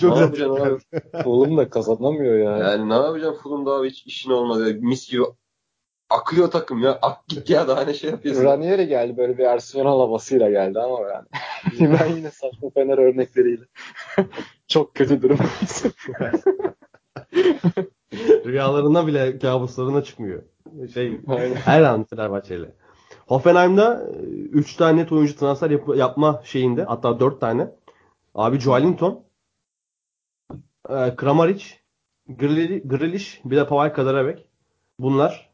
Çok ne yapacaksın abi? Fulham da kazanamıyor ya. Yani ne yapacaksın Fulham'da abi hiç işin olmadı. Mis gibi akıyor takım ya. Ak git ya daha ne şey yapıyorsun. Ranieri geldi böyle bir Arsenal havasıyla geldi ama yani. ben yine saçma Fener örnekleriyle. Çok kötü durum. Rüyalarına bile kabuslarına çıkmıyor. Şey, Aynen. her an Fenerbahçe'yle. Hoffenheim'da 3 tane net oyuncu transfer yap- yapma şeyinde hatta 4 tane. Abi Joelinton, e, Kramaric, Grealish bir de Pavel Kadarabek. Bunlar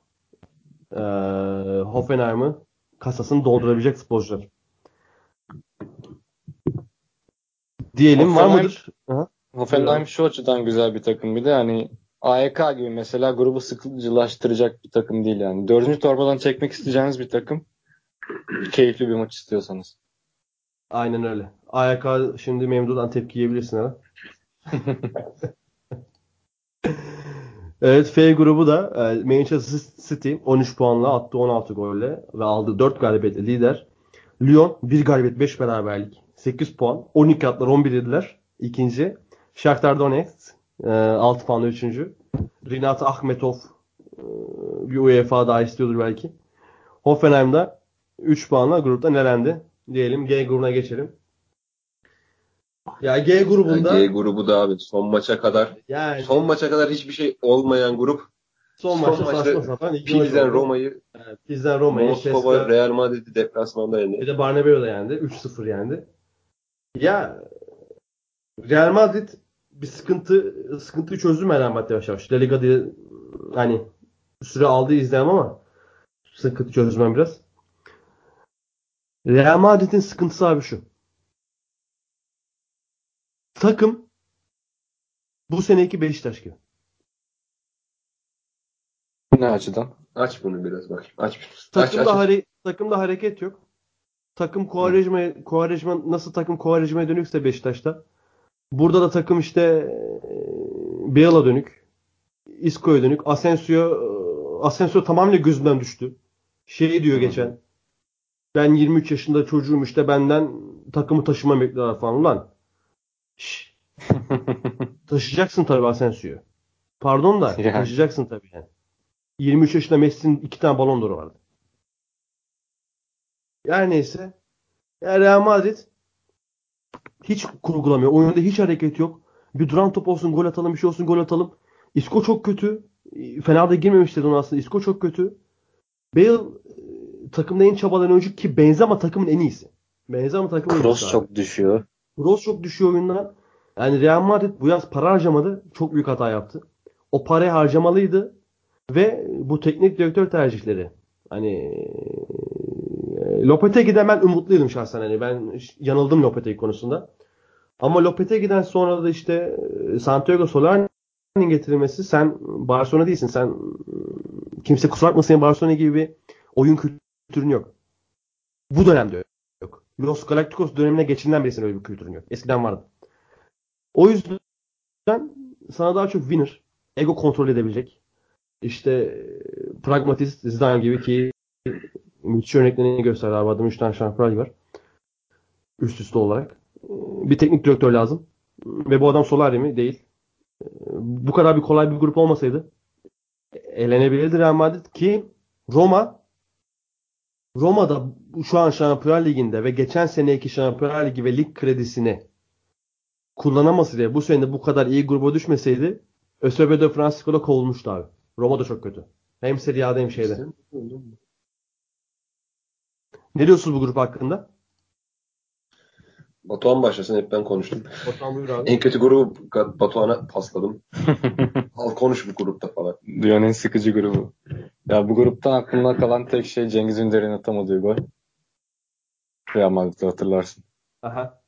e, Hoffenheim'ı kasasını doldurabilecek futbolcular. Diyelim var mıdır? Aha. Hoffenheim şu açıdan güzel bir takım bir de hani AEK gibi mesela grubu sıkıcılaştıracak bir takım değil yani. Dördüncü torbadan çekmek isteyeceğiniz bir takım. Keyifli bir maç istiyorsanız. Aynen öyle. AYK şimdi Memdu'dan tepki yiyebilirsin ha. evet F grubu da e, Manchester City 13 puanla attı 16 golle ve aldığı 4 galibiyetle lider. Lyon 1 galibiyet 5 beraberlik 8 puan. 12 atlar 11 yediler. İkinci. Shakhtar Donetsk e, 6 puanla 3. Rinat Ahmetov e, bir UEFA daha istiyordur belki. Hoffenheim'da 3 puanla gruptan elendi. Diyelim G grubuna geçelim. Ya G grubunda. Yani G grubu da abi son maça kadar yani son maça kadar hiçbir şey olmayan grup. Son, son maçta, maçta sapan Pilsen Roma'yı yani Pilsen Roma'yı Moskova Real Madrid'i deplasmanda yendi. Bir de Barnabeu'da yendi. 3-0 yendi. Ya Real Madrid bir sıkıntı sıkıntıyı çözdü Real Madrid yavaş yavaş. La Liga'da hani süre aldı izleyem ama sıkıntı çözmem biraz. Real Madrid'in sıkıntısı abi şu. Takım bu seneki Beşiktaş gibi. Ne açıdan? Aç bunu biraz bak. Aç. Takımda, aç, aç. Hare- takımda hareket yok. Takım Kuvarejma, Kuvarejma nasıl takım Kuvarejma'ya dönükse Beşiktaş'ta. Burada da takım işte e, Bale'a dönük. Isco'ya dönük. Asensio Asensio tamamen gözümden düştü. Şey diyor geçen. Ben 23 yaşında çocuğum işte benden takımı taşıma bekliyorlar falan. Ulan. Taşıyacaksın tabii Asensio'yu. Pardon da Yani. taşıyacaksın tabii yani. 23 yaşında Messi'nin iki tane balon d'Or vardı. Yani neyse. Yani Real Madrid hiç kurgulamıyor. Oyunda hiç hareket yok. Bir duran top olsun gol atalım bir şey olsun gol atalım. Isco çok kötü. Fena da girmemiş sezon aslında. Isco çok kötü. Bale e, takımda en çabalayan oyuncu ki Benzema takımın en iyisi. Benzema takımın en iyisi. Cross çok düşüyor. Kroos çok düşüyor oyundan. Yani Real Madrid bu yaz para harcamadı. Çok büyük hata yaptı. O parayı harcamalıydı. Ve bu teknik direktör tercihleri. Hani e, Lopetegui'den ben umutluydum şahsen. Hani ben yanıldım Lopetegui konusunda. Ama Lopetegui'den sonra da işte e, Santiago Solari'nin getirilmesi sen Barcelona değilsin. Sen e, kimse kusura bakmasın Barcelona gibi bir oyun kültürün yok. Bu dönemde. Los Galacticos dönemine geçinden beri öyle bir kültürün yok. Eskiden vardı. O yüzden sana daha çok winner, ego kontrol edebilecek, işte pragmatist Zidane gibi ki müthiş örneklerini gösterdi. Adamın 3 tane şampiyonlar var. Üst üste olarak. Bir teknik direktör lazım. Ve bu adam Solari mi? Değil. Bu kadar bir kolay bir grup olmasaydı elenebilirdi Real Madrid ki Roma Roma'da şu an Şampiyonlar Ligi'nde ve geçen seneki Şampiyonlar Ligi ve lig kredisini kullanaması diye bu sene bu kadar iyi gruba düşmeseydi Eusebio de Francisco da kovulmuştu abi. Roma da çok kötü. Hem Serie A'da hem şeyde. Ne diyorsunuz bu grup hakkında? Batuhan başlasın hep ben konuştum. Batuhan buyur abi. En kötü grubu Batuhan'a pasladım. Al konuş bu grupta falan. Dünyanın en sıkıcı grubu. Ya bu gruptan aklımda kalan tek şey Cengiz Ünder'in atamadığı gol. Real Madrid'i hatırlarsın. Aha.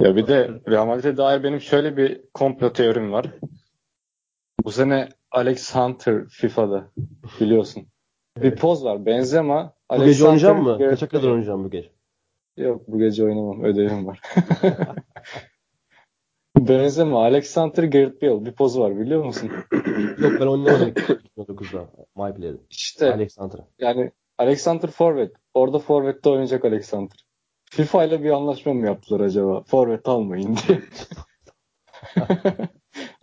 Ya bir de Real Madrid'e dair benim şöyle bir komplo teorim var. Bu sene Alex Hunter FIFA'da biliyorsun. Bir poz var. Benzema Bu Alex gece oynayacağım mı? Kaça kadar oynayacağım bu gece? Yok bu gece oynamam. Ödevim var. Benzema, Alexander Gareth Bale bir poz var biliyor musun? Yok ben oynamadım 2009'da. My Player'de. İşte Alexandra. yani Alexander Forvet. Orada Forvet'te oynayacak Alexander. FIFA ile bir anlaşma mı yaptılar acaba? Forvet almayın diye.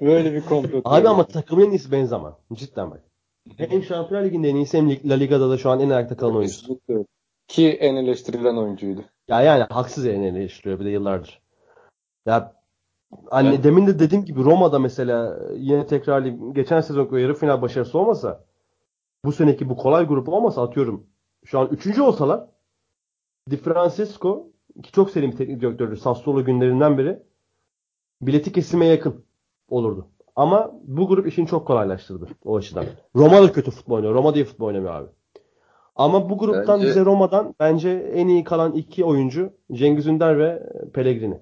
Böyle bir komplo. Abi ama takımın en iyisi Benzema. Cidden bak. Hem Şampiyonlar Ligi'nde en iyisi hem La Liga'da da şu an en ayakta kalan. Kesinlikle. Ki en eleştirilen oyuncuydu. Ya yani haksız eleştiriyor bir de yıllardır. Ya hani Ben- demin de dediğim gibi Roma'da mesela yine tekrarlayayım. Geçen sezon yarı final başarısı olmasa bu seneki bu kolay grup olmasa atıyorum. Şu an üçüncü olsalar Di Francisco ki çok sevdiğim bir teknik direktördür. Sassuolo günlerinden beri bileti kesime yakın olurdu. Ama bu grup işini çok kolaylaştırdı o açıdan. Roma da kötü futbol oynuyor. Roma da iyi futbol oynamıyor abi. Ama bu gruptan Bence- bize Roma'dan bence en iyi kalan iki oyuncu Cengiz Ünder ve Pellegrini.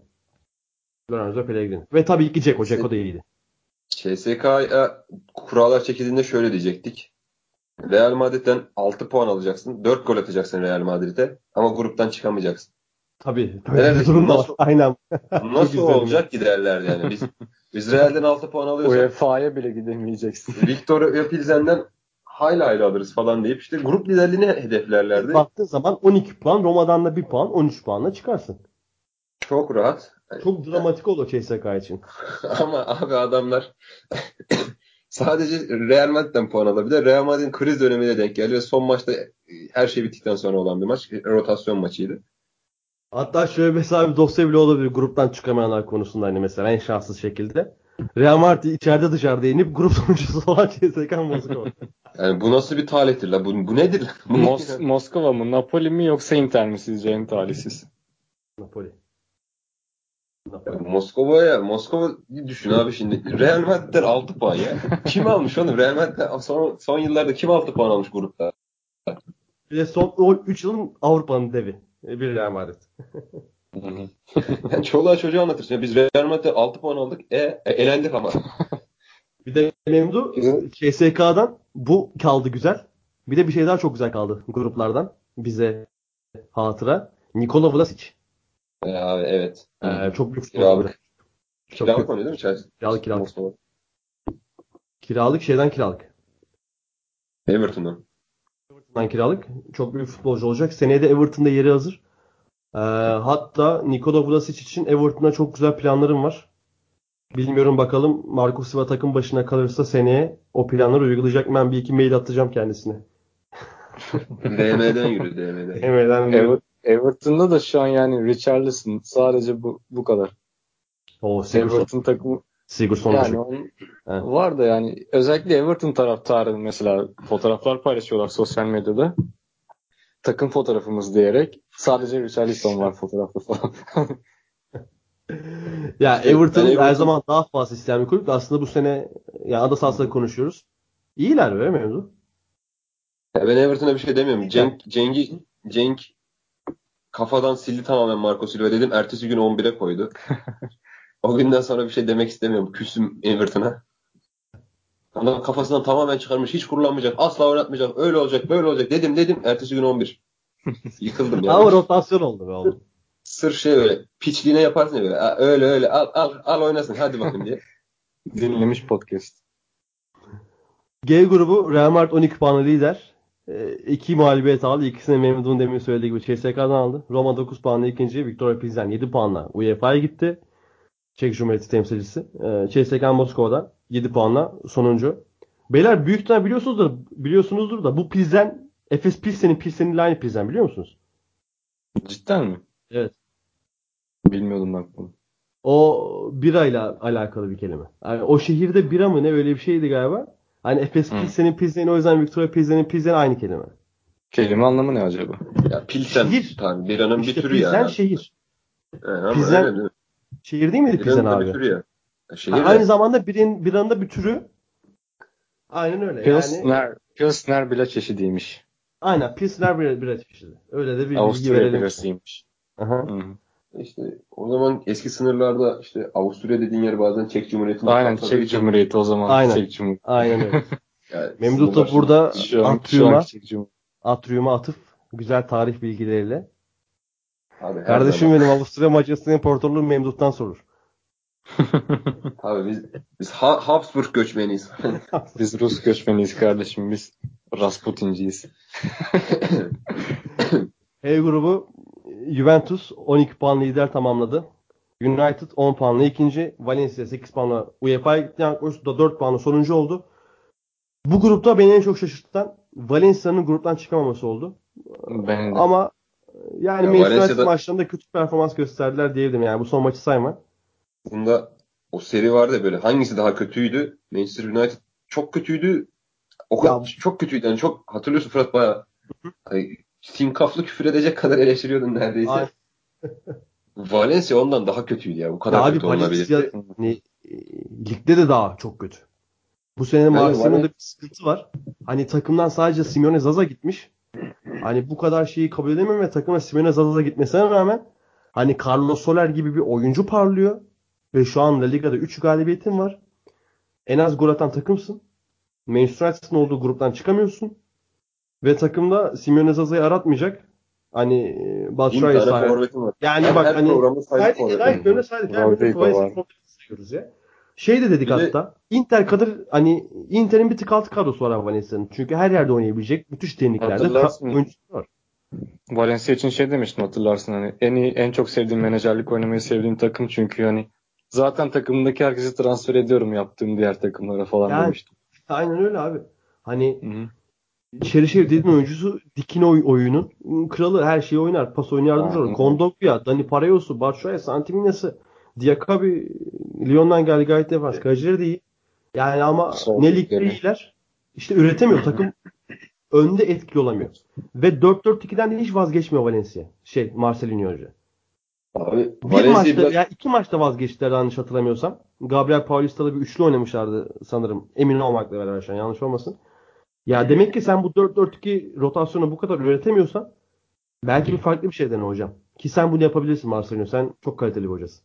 Lorenzo Pellegrini. Ve tabii ki Ceko. Ceko da iyiydi. CSK'ya kurallar çekildiğinde şöyle diyecektik. Real Madrid'den 6 puan alacaksın. 4 gol atacaksın Real Madrid'e. Ama gruptan çıkamayacaksın. Tabii. Böyle Evet, bir durum da var. Aynen. Nasıl olacak giderler yani. Biz biz Real'den 6 puan alıyorsak UEFA'ya bile gidemeyeceksin. Victor Pilsen'den hayli hayli alırız falan deyip işte grup liderliğini hedeflerlerdi. Baktığın zaman 12 puan, Roma'dan da 1 puan, 13 puanla çıkarsın. Çok rahat. Çok dramatik olur CSK için. Ama abi adamlar sadece Real Madrid'den puan alabilir. Real Madrid'in kriz dönemine denk geldi ve son maçta her şey bittikten sonra olan bir maç. Rotasyon maçıydı. Hatta şöyle mesela bir dosya bile olabilir gruptan çıkamayanlar konusunda hani mesela en şanssız şekilde. Real Madrid içeride dışarıda inip grup sonucusu olan CSK Moskova. Yani bu nasıl bir talihtir la? Bu, bu nedir? Bu Mos Moskova mı, Napoli mi yoksa Inter mi sizce en talihsiz? Napoli. Moskova'ya, Moskova düşün abi şimdi. Real Madrid'den 6 puan ya. Kim almış onu? Real Madrid'den son, son yıllarda kim 6 puan almış grupta? Bir de son 3 yılın Avrupa'nın devi. Bir Real Madrid. yani çoluğa çocuğa anlatırsın. Ya biz Real Madrid'den 6 puan aldık. E, e elendik ama. bir de Memdu CSK'dan bu kaldı güzel. Bir de bir şey daha çok güzel kaldı gruplardan. Bize hatıra. Nikola Vlasic. Ya, evet. Ee, çok büyük kiralık. Çok kiralık oynuyor değil mi Chelsea? Kiralık kiralık. Kiralık şeyden kiralık. Everton'dan. Everton'dan kiralık. Çok büyük futbolcu olacak. Seneye de Everton'da yeri hazır. Ee, hatta Nikola Vlasic için Everton'da çok güzel planlarım var. Bilmiyorum bakalım Marco Silva takım başına kalırsa seneye o planları uygulayacak mı? Ben bir iki mail atacağım kendisine. DM'den yürü DM'den. DM'den yürü. Everton'da da şu an yani Richarlison sadece bu bu kadar. O Everton takımı Sigurdsson yani onun, var da yani özellikle Everton taraftarı mesela fotoğraflar paylaşıyorlar sosyal medyada. Takım fotoğrafımız diyerek sadece Richarlison var fotoğrafta falan. ya Everton, Everton her zaman daha fazla isteyen bir kulüp. Aslında bu sene ya ada sahasında konuşuyoruz. İyiler böyle mevzu. Ya ben Everton'a bir şey demiyorum. Cenk Cenk'i Cenk kafadan sildi tamamen Marco Silva dedim. Ertesi gün 11'e koydu. o günden sonra bir şey demek istemiyorum. Küsüm Everton'a. Adam kafasından tamamen çıkarmış. Hiç kullanmayacak. Asla oynatmayacak. Öyle olacak. Böyle olacak. Dedim dedim. Ertesi gün 11. Yıkıldım yani. Ama rotasyon oldu be oğlum. Sırf şey öyle. Piçliğine yaparsın ya böyle. Öyle öyle. Al al al oynasın. Hadi bakın diye. Dinlemiş podcast. G grubu Real Madrid 12 puanlı lider. E, iki mağlubiyet aldı. İkisini Mehmet'in demin söylediği gibi CSK'dan aldı. Roma 9 puanla ikinci. Victoria Pilsen 7 puanla UEFA'ya gitti. Çek Cumhuriyeti temsilcisi. E, CSK Moskova'da 7 puanla sonuncu. Beyler büyük ihtimal biliyorsunuzdur, biliyorsunuzdur da bu Pilsen Efes Pilsen'in Pilsen'in aynı Pilsen biliyor musunuz? Cidden mi? Evet. Bilmiyordum bak bunu. O birayla alakalı bir kelime. Yani o şehirde bira mı ne öyle bir şeydi galiba. Hani Efes Pilsen'in Pilsen'in o yüzden Victoria Pilsen'in Pilsen aynı kelime. Kelime anlamı ne acaba? Ya Pilsen şehir. Tabii biranın işte bir türü Pilsen ya. şehir. Yani Pilsen öyle, şehir değil miydi Pilsen abi? Bir türü ya. ya şehir ha, aynı zamanda birin, biranın da bir türü. Aynen öyle. Pilsner, yani... Pilsner bile çeşidiymiş. Aynen Pilsner bira, bira çeşidi. Öyle de bir Avusturya bilgi verelim. birasıymış. Aha. Hı. İşte o zaman eski sınırlarda işte Avusturya dediğin yer bazen Çek Cumhuriyeti'nde Aynen Çek Cumhuriyeti o zaman. Aynen. Çek Cumhuriyeti. Aynen öyle. yani Memduh da burada Atrium'a Atrium'a atıf güzel tarih bilgileriyle. Abi, Kardeşim zaman. benim Avusturya Macaristan İmparatorluğu Memduh'tan sorur. Abi biz biz ha- Habsburg göçmeniyiz. Biz Rus göçmeniyiz kardeşim. Biz Rasputinciyiz. E grubu Juventus 12 puan lider tamamladı. United 10 puanla ikinci. Valencia 8 puanla UEFA'ya gitti. Yankoş da 4 puanla sonuncu oldu. Bu grupta beni en çok şaşırtan Valencia'nın gruptan çıkamaması oldu. Ben de. Ama yani Ya Manchester Valencia'da- maçlarında kötü performans gösterdiler diyebilirim. Yani bu son maçı sayma. Bunda o seri vardı böyle hangisi daha kötüydü? Manchester United çok kötüydü. O Ya- çok kötüydü. Yani çok hatırlıyorsun Fırat bayağı. Hani, sinkaflı küfür edecek kadar eleştiriyordun neredeyse. Valencia ondan daha kötüydü ya. Bu kadar Ya abi kötü. Valencia hani, e, ligde de daha çok kötü. Bu sene Yani Valen- bir sıkıntı var. Hani takımdan sadece Simone Zaza gitmiş. Hani bu kadar şeyi kabul edemiyorum ve takıma Simone Zaza gitmesine rağmen hani Carlos Soler gibi bir oyuncu parlıyor. Ve şu an La Liga'da 3 galibiyetin var. En az gol atan takımsın. Manchester olduğu gruptan çıkamıyorsun. Ve takımda Simone Zaza'yı aratmayacak. Hani e, Bin Batshuayi tane sahip. Yani Her- bak her hani saydık. Yani Rodrigo Rodrigo var. sayıyoruz ya. Şey de dedik Bir de- hatta. Inter kadar hani Inter'in bir tık altı kadrosu var abi Valencia'nın. Çünkü her yerde oynayabilecek müthiş tekniklerde oyuncusu var. Valencia için şey demiştim hatırlarsın hani en iyi en çok sevdiğim menajerlik oynamayı sevdiğim takım çünkü hani zaten takımındaki herkesi transfer ediyorum yaptığım diğer takımlara falan Yani- demiştim. Aynen öyle abi. Hani Hı hı. Çerişev dediğin oyuncusu dikin oy oyunun kralı her şeyi oynar. Pas oyunu yardımcı olur. Kondogbia, Dani Parayosu, Batshuayi, Santiminas'ı, Diakabi, Lyon'dan geldi gayet defans. Kalecileri de iyi. Yani ama Sol ne ligde iyiler. İşte üretemiyor. Takım önde etkili olamıyor. Ve 4-4-2'den de hiç vazgeçmiyor Valencia. Şey Marcelinho önce. Abi Bir Valencia maçta biraz ya iki maçta vazgeçtiler yanlış hatırlamıyorsam. Gabriel Paulista'da bir üçlü oynamışlardı sanırım. Emin olmakla beraber şu an yanlış olmasın. Ya demek ki sen bu 4-4-2 rotasyonu bu kadar üretemiyorsan belki bir farklı bir şey dene hocam. Ki sen bunu yapabilirsin Marcelino. Sen çok kaliteli bir hocasın.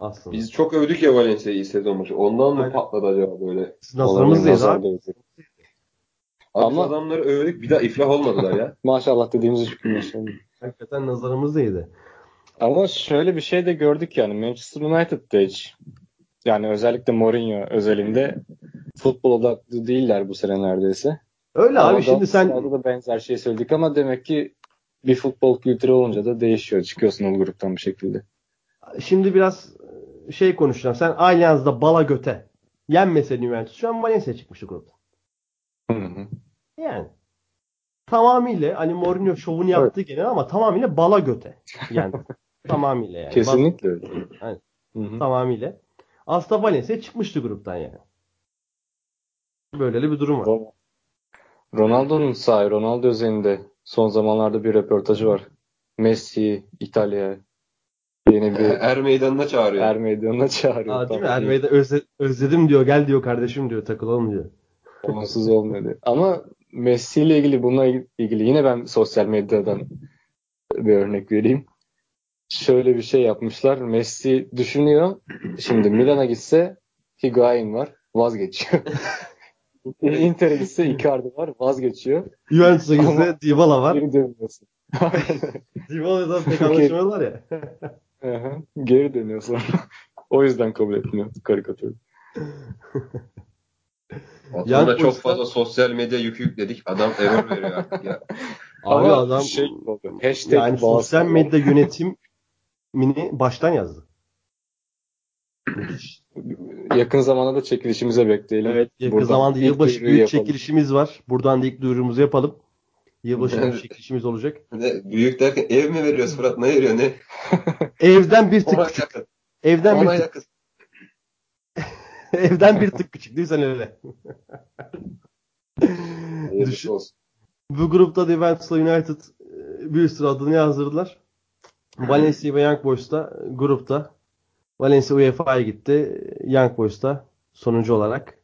Aslında. biz çok övdük ya Valencia'yı sezon başı. Ondan mı Aynen. patladı acaba böyle? Siz nazarımızdayız Nazar abi. değdi. Ama- adamları övdük bir daha iflah olmadılar ya. Maşallah dediğimiz üç gün yaşandı. Hakikaten nazarımızdaydı. Ama şöyle bir şey de gördük yani Manchester United'da hiç yani özellikle Mourinho özelinde futbol odaklı değiller bu sene neredeyse. Öyle Ama abi şimdi sen da benzer şey söyledik ama demek ki bir futbol kültürü olunca da değişiyor. Çıkıyorsun o gruptan bir şekilde. şimdi biraz şey konuşacağım. Sen Allianz'da bala göte yenmeseydin Juventus şu an Valencia çıkmıştı grupta. Hı hı. Yani tamamıyla hani Mourinho şovunu yaptı gene ama tamamıyla bala göte. Yani tamamıyla yani. Kesinlikle öyle. Aynen. Hı hı. Tamamıyla. Aslında Valencia çıkmıştı gruptan yani. Böyle de bir durum var. Ron- Ronaldo'nun sahi Ronaldo özelinde son zamanlarda bir röportajı var. Messi İtalya yeni bir er meydanına çağırıyor. er meydanına çağırıyor. Aa, değil mi? Ermey'de özle- özledim diyor. Gel diyor kardeşim diyor. Takılalım diyor. Onsuz olmuyor diye. Ama Messi ile ilgili bununla ilgili yine ben sosyal medyadan bir örnek vereyim. Şöyle bir şey yapmışlar. Messi düşünüyor. Şimdi Milan'a gitse Higuain var. Vazgeçiyor. Inter'e gitse Icardi var. Vazgeçiyor. Juventus'a gitse Dybala var. Geri dönüyorsun. Dybala'dan pek anlaşamıyorlar ya. Geri dönüyor sonra. o yüzden kabul etmiyor karikatür. Aslında Young çok fazla sosyal medya yükü yükledik. Adam error veriyor artık ya. Abi Ama adam şey. Hashtag yani sosyal medya yönetimini baştan yazdı. yakın zamanda da çekilişimize bekleyelim. Evet yakın Buradan zamanda yılbaşı büyük yapalım. çekilişimiz var. Buradan da ilk duyurumuzu yapalım. Yılbaşı büyük çekilişimiz olacak. Ne, büyük derken ev mi veriyoruz Fırat? Ne veriyor? Ne? Evden bir tık küçük. yakın. Evden Ona bir tık, yakın. evden bir tık küçük değil sen öyle? Düşün- olsun. Bu grupta da Juventus'la United e, bir sürü adını yazdırdılar. Valencia ve Young Boys da grupta. Valencia UEFA'ya gitti. Young Boys da sonuncu olarak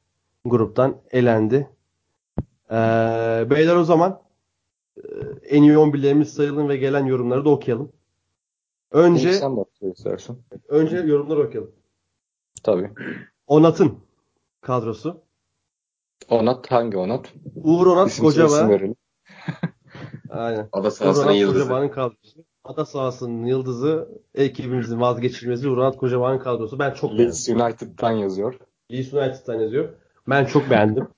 gruptan elendi. Ee, beyler o zaman e, en iyi 11'lerimiz sayalım ve gelen yorumları da okuyalım. Önce sen istersen. önce yorumları okuyalım. Tabii. Onat'ın kadrosu. Onat hangi Onat? Uğur Onat İsim Kocaba. Aynen. Ada sahasının Uğur yıldızı. Kocabağ'ın kadrosu. Ada sahasının yıldızı ekibimizin vazgeçilmezi Uğur Kocabağ'ın kadrosu. Ben çok beğendim. Leeds United'dan yazıyor. Leeds United'dan yazıyor. Ben çok beğendim.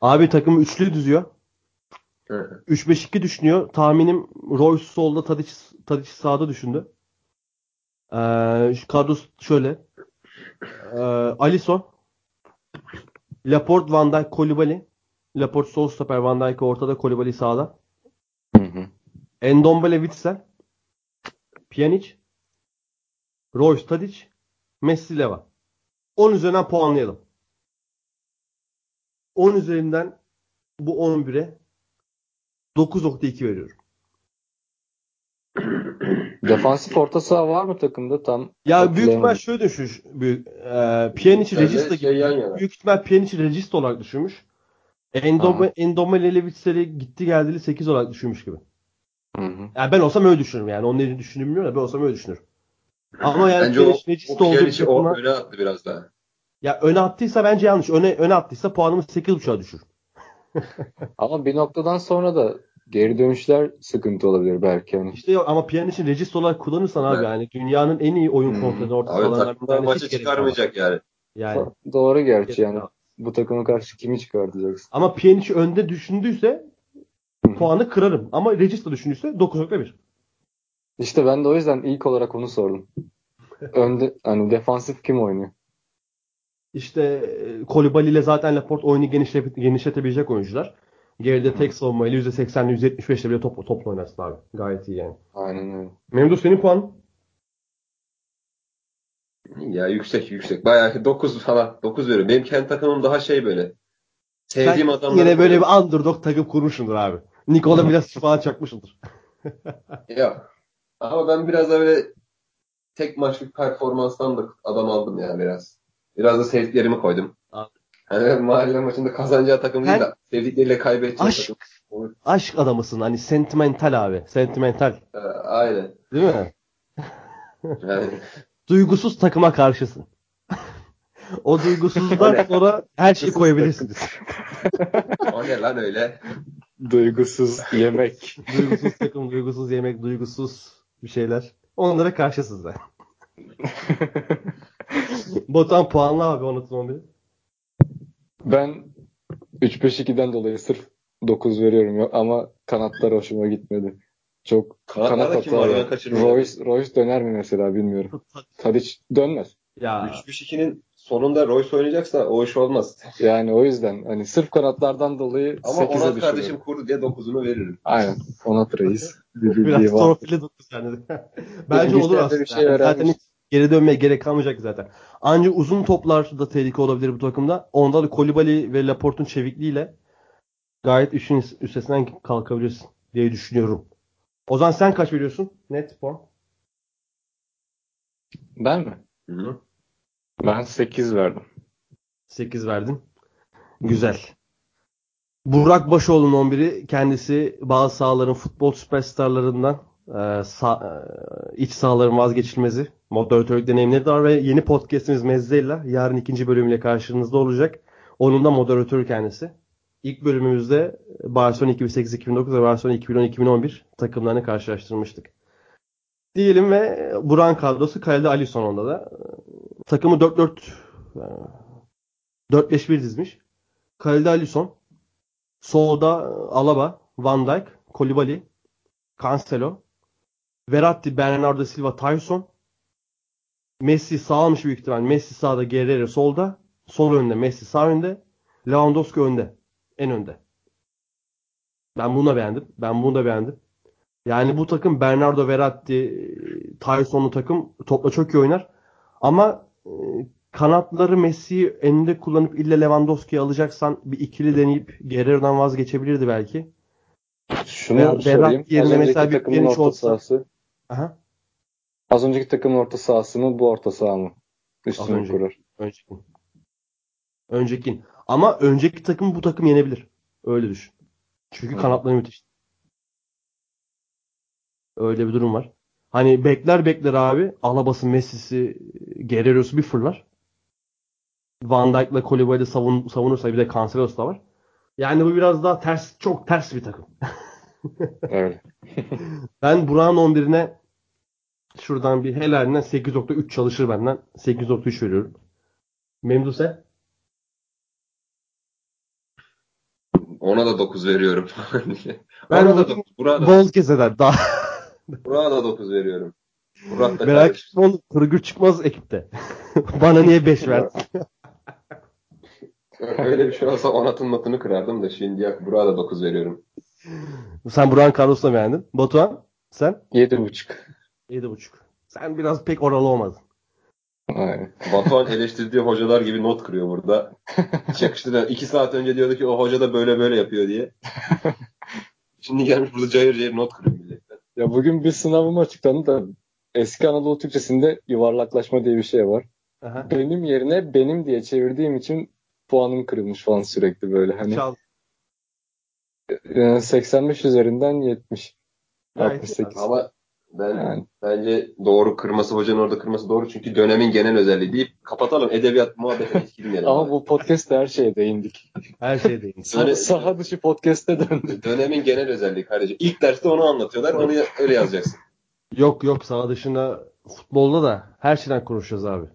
Abi takımı üçlü düzüyor. Hı. 3-5-2 düşünüyor. Tahminim Royce solda Tadic, Tadic sağda düşündü. Ee, kadrosu şöyle. Ee, Alisson Laporte, Van Dijk, Koulibaly. Laporte sol stoper, Van Dijk ortada, Koulibaly sağda. Hı hı. Endombele, Witsel. Pjanic. Royce, Tadic. Messi, Leva. 10 üzerinden puanlayalım. 10 üzerinden bu 11'e 9.2 veriyorum. Defansif orta saha var mı takımda tam? Ya büyük ihtimal şöyle düşmüş. Büyük, e, Pjanic'i Regista şey gibi. yan yana. Büyük ihtimal Pjanic'i Regista olarak düşünmüş. Endome, Endomele ile Witsel'i gitti geldiği 8 olarak düşünmüş gibi. Hı hı. Yani ben olsam öyle düşünürüm yani. Onun ne düşündüğümü bilmiyorum da ben olsam öyle düşünürüm. Ama yani Bence o, o Pjanic'i o öne attı biraz daha. ya öne attıysa bence yanlış. Öne öne attıysa puanımız 8.5'a düşür. Ama bir noktadan sonra da geri dönüşler sıkıntı olabilir belki. Yani. İşte yok ama Pjanic'i Regista olarak kullanırsan abi Evet. yani dünyanın en iyi oyun Hmm. kontrolü orta Abi bir tanesi maçı çıkarmayacak yani. Yani. Doğru gerçi yani. Bu takıma karşı kimi çıkartacaksın? Ama Pjanic'i önde düşündüyse. Puanı kırarım. Ama Regista düşündüyse 9.1. İşte ben de o yüzden ilk olarak onu sordum. Önde hani defansif kim oynuyor? İşte e, Koulibaly ile zaten Laporte oyunu genişle, genişletebilecek oyuncular. Geride tek savunmayla %80'le %75'le bile top, topla oynarsın abi. Gayet iyi yani. Aynen öyle. Memduh senin puan? Ya yüksek yüksek. Bayağı 9 falan. 9 veriyorum. Benim kendi takımım daha şey böyle. Sevdiğim Sen adamlar. Yine böyle bir underdog takım kurmuşsundur abi. Nikola biraz falan çakmışındır. Ya. Ama ben biraz da böyle tek maçlık performanstan da adam aldım ya biraz. Biraz da sevdiklerimi koydum. Hani mahalle maçında kazanacağı takım değil de sevdikleriyle kaybedeceği Aşk. takım. Aşk adamısın. Hani sentimental abi. Sentimental. Ee, aynen. Değil mi? Yani, Duygusuz takıma karşısın. o duygusuzluktan sonra her şeyi koyabilirsiniz. o ne lan öyle? Duygusuz yemek. duygusuz takım, duygusuz yemek, duygusuz bir şeyler. Onlara karşısınız da. Botan puanla abi anlatın onu bir. Ben 3-5-2'den dolayı sırf 9 veriyorum ama kanatlar hoşuma gitmedi. Çok Kanatlarda kanat kaçırmıyor. Royce, Royce döner mi mesela bilmiyorum. Tadic dönmez. Ya 3-5-2'nin sonunda Royce oynayacaksa o iş olmaz. Yani o yüzden hani sırf kanatlardan dolayı Ama 8'e Onat kardeşim kurdu diye 9'unu veririm. Aynen. Onat Reis. Bir biraz torpille dokuz yani. Bence olur aslında. bir şey Yani zaten hiç geri dönmeye gerek kalmayacak zaten. Ancak uzun toplarda tehlike olabilir bu takımda. Onda da Kolibali ve Laporte'un çevikliğiyle gayet işin üstesinden kalkabilirsin diye düşünüyorum. Ozan sen kaç veriyorsun? Net puan. Ben mi? Hı-hı. Ben 8 verdim. 8 verdin. Güzel. Burak Başoğlu'nun 11'i kendisi bazı sahaların futbol süperstarlarından e, sa- e, iç sahaların vazgeçilmezi. Moderatörlük deneyimleri de var ve yeni podcastimiz Mezzella yarın ikinci bölümüyle karşınızda olacak. Onun da moderatörü kendisi. İlk bölümümüzde Barcelona 2008-2009 ve Barcelona 2010-2011 takımlarını karşılaştırmıştık. Diyelim ve Buran kadrosu kalede Alisson onda da. Takımı 4-4 e, 4-5-1 dizmiş. Kalede Alisson. Solda Alaba, Van Dijk, Kolibali, Cancelo, Verratti, Bernardo Silva, Tyson. Messi sağ almış büyük ihtimal. Messi sağda, Guerrero solda. Sol önde, Messi sağ önde. Lewandowski önde. En önde. Ben bunu da beğendim. Ben bunu da beğendim. Yani bu takım Bernardo Verratti, Tyson'lu takım topla çok iyi oynar. Ama e, kanatları Messi'yi elinde kullanıp ille Lewandowski'yi alacaksan bir ikili deneyip Guerrero'dan vazgeçebilirdi belki. Şunu Veya sorayım. yerine mesela bir takımın geniş orta olsa- sahası. Aha. Az önceki takımın orta sahası mı bu orta saha mı? Üstünü önceki. kurar. Önceki. Önceki. Ama önceki takım bu takım yenebilir. Öyle düşün. Çünkü Hı. kanatları müthiş. Öyle bir durum var. Hani bekler bekler abi. Alabası, Messi'si, Guerrero'su bir fırlar. Van Dijk'la Kolibali'de savun, savunursa bir de Cancelo'su da var. Yani bu biraz daha ters, çok ters bir takım. Öyle. Ben Burak'ın 11'ine şuradan bir helalinden 8.3 çalışır benden. 8.3 veriyorum. Memduh sen? Ona da 9 veriyorum. Ben Ona da onu 9. Burak'a da, bol keseden daha Burak'a da 9 veriyorum. Burak da merak etme oğlum kırgır çıkmaz ekipte. Bana niye 5 verdin? Öyle bir şey olsa Onat'ın notunu kırardım da şimdi ya Burak'a da 9 veriyorum. Sen Burak'ın Carlos'la beğendin. Batuhan sen? 7.5. 7.5. Sen biraz pek oralı olmadın. Aynen. Batuhan eleştirdiği hocalar gibi not kırıyor burada. Hiç yakıştı. 2 saat önce diyordu ki o hoca da böyle böyle yapıyor diye. Şimdi gelmiş burada cayır cayır not kırıyor milletten. Ya bugün bir sınavım açıklandı da eski Anadolu Türkçesinde yuvarlaklaşma diye bir şey var. Aha. Benim yerine benim diye çevirdiğim için puanım kırılmış falan sürekli böyle. Hani Çal. e, 85 üzerinden 70. Gayet 68. Ama ben Yani bence doğru kırması hocanın orada kırması doğru çünkü dönemin genel özelliği deyip kapatalım edebiyat muhabbetine hiç girmeyelim. ama abi. bu podcast'te her şeye değindik. Her şey değil. Sa- Öyle- saha dışı podcast'te döndü. Dönemin genel özelliği kardeşim. İlk derste onu anlatıyorlar. Onu öyle yazacaksın. Yok yok sağ dışında futbolda da her şeyden konuşacağız abi.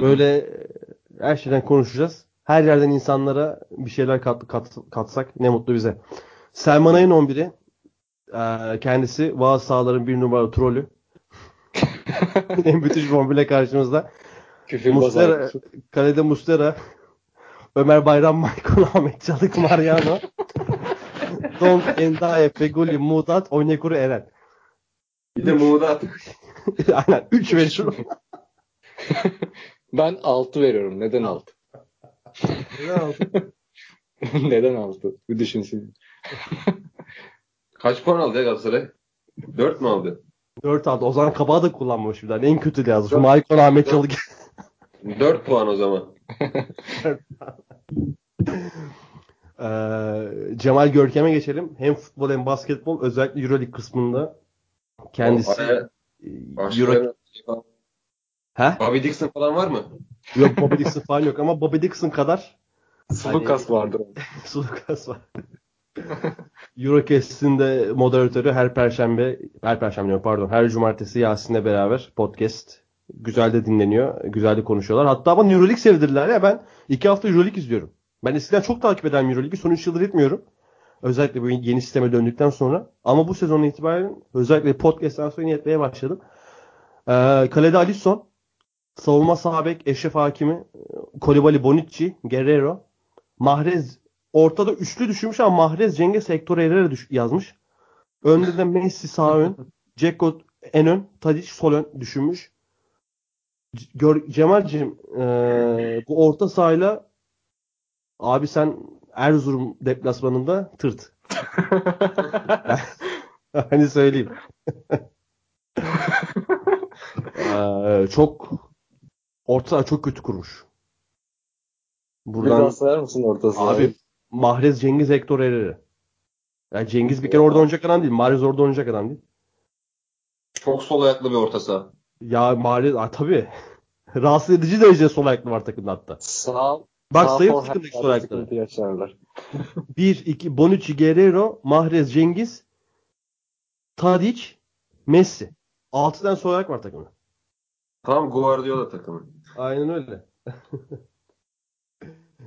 Böyle e, her şeyden konuşacağız. Her yerden insanlara bir şeyler kat, kat- katsak ne mutlu bize. Selman Ay'ın 11'i e, kendisi bazı sahaların bir numaralı trolü. en müthiş bombile karşımızda. Küfürbaz Muslera, arkadaşı. kalede Muslera, Ömer Bayram, Maykon, Ahmet Çalık, Mariano. Dong, Endaye, Feguli, Mudat, Onyekuru, Eren. Bir de Muğdat. Aynen. 3 veriyorum. Ben 6 veriyorum. Neden 6? Neden 6? Bir düşünsün. Kaç puan aldı ya Galatasaray? 4 mü aldı? 4 aldı. O zaman kabağı da kullanmamış bir. En kötü yazmış. Maikon Ahmet. Çalık. 4 puan o zaman. Ee, Cemal Görkem'e geçelim. Hem futbol hem basketbol özellikle Euroleague kısmında kendisi Euro... He? Bobby Dixon falan var mı? Yok Bobby Dixon falan yok ama Bobby Dixon kadar Sulukas vardır. Sulukas var. Eurocast'in de moderatörü her perşembe, her perşembe diyorum pardon, her cumartesi Yasin'le beraber podcast. Güzel de dinleniyor, güzel de konuşuyorlar. Hatta bana Euroleague sevdirdiler ya ben iki hafta Euroleague izliyorum. Ben eskiden çok takip eden Euroleague'i son 3 yıldır etmiyorum. Özellikle bu yeni sisteme döndükten sonra. Ama bu sezon itibaren özellikle podcast'ten sonra yine etmeye başladım. Ee, kalede Alisson, savunma sağ bek Eşref Hakimi, Kolibali Bonucci, Guerrero, Mahrez ortada üçlü düşünmüş ama Mahrez Cengiz Hector Herrera düş- yazmış. Önde de Messi sağ ön, Ceko en ön, Tadic sol ön düşünmüş. Gör, Cemal'cim eee, bu orta sahayla abi sen Erzurum deplasmanında tırt. hani söyleyeyim. Eee, çok orta saha çok kötü kurmuş. Buradan Buradan sayar mısın orta sahayı? Abi Mahrez Cengiz Hector Herrera. Yani Cengiz bir kere orada oynayacak adam değil. Mahrez orada oynayacak adam değil. Çok sol ayaklı bir orta saha. Ya Mahrez a, tabii. Rahatsız edici derecede sol ayaklı var takımda hatta. Sağ Bak sayı sıkıntı sol ayaklı. sıkıntı yaşarlar. 1, 2, Bonucci, Guerrero, Mahrez, Cengiz, Tadic, Messi. 6 tane sol ayak var takımda. Tam Guardiola takımı. Aynen öyle.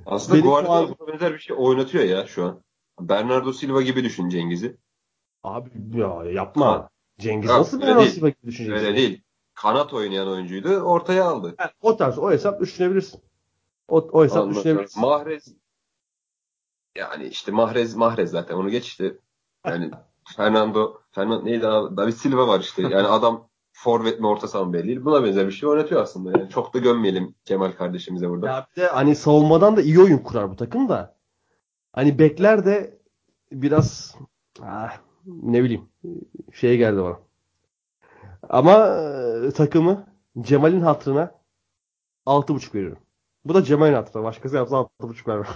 Aslında Benim Guardiola buna benzer bir şey oynatıyor ya şu an. Bernardo Silva gibi düşün Cengiz'i. Abi ya yapma. Cengiz Ya, nasıl öyle nasıl değil. düşüneceksin? Öyle değil. Kanat oynayan oyuncuydu. Ortaya aldı. Ha, o tarz o hesap düşünebilirsin. O, o hesap sonra düşünebilirsin. Mahrez yani işte Mahrez Mahrez zaten onu geç işte. Yani Fernando Fernando neydi abi? David Silva var işte. Yani adam forvet mi orta saha mı belli değil. Buna benzer bir şey oynatıyor aslında. Yani çok da gömmeyelim Kemal kardeşimize burada. Ya bir de hani savunmadan da iyi oyun kurar bu takım da. Hani bekler de biraz ah, ne bileyim şey geldi bana. Ama e, takımı Cemal'in hatırına 6.5 veriyorum. Bu da Cemal'in hatırına. Başkası yapsa 6.5 vermem.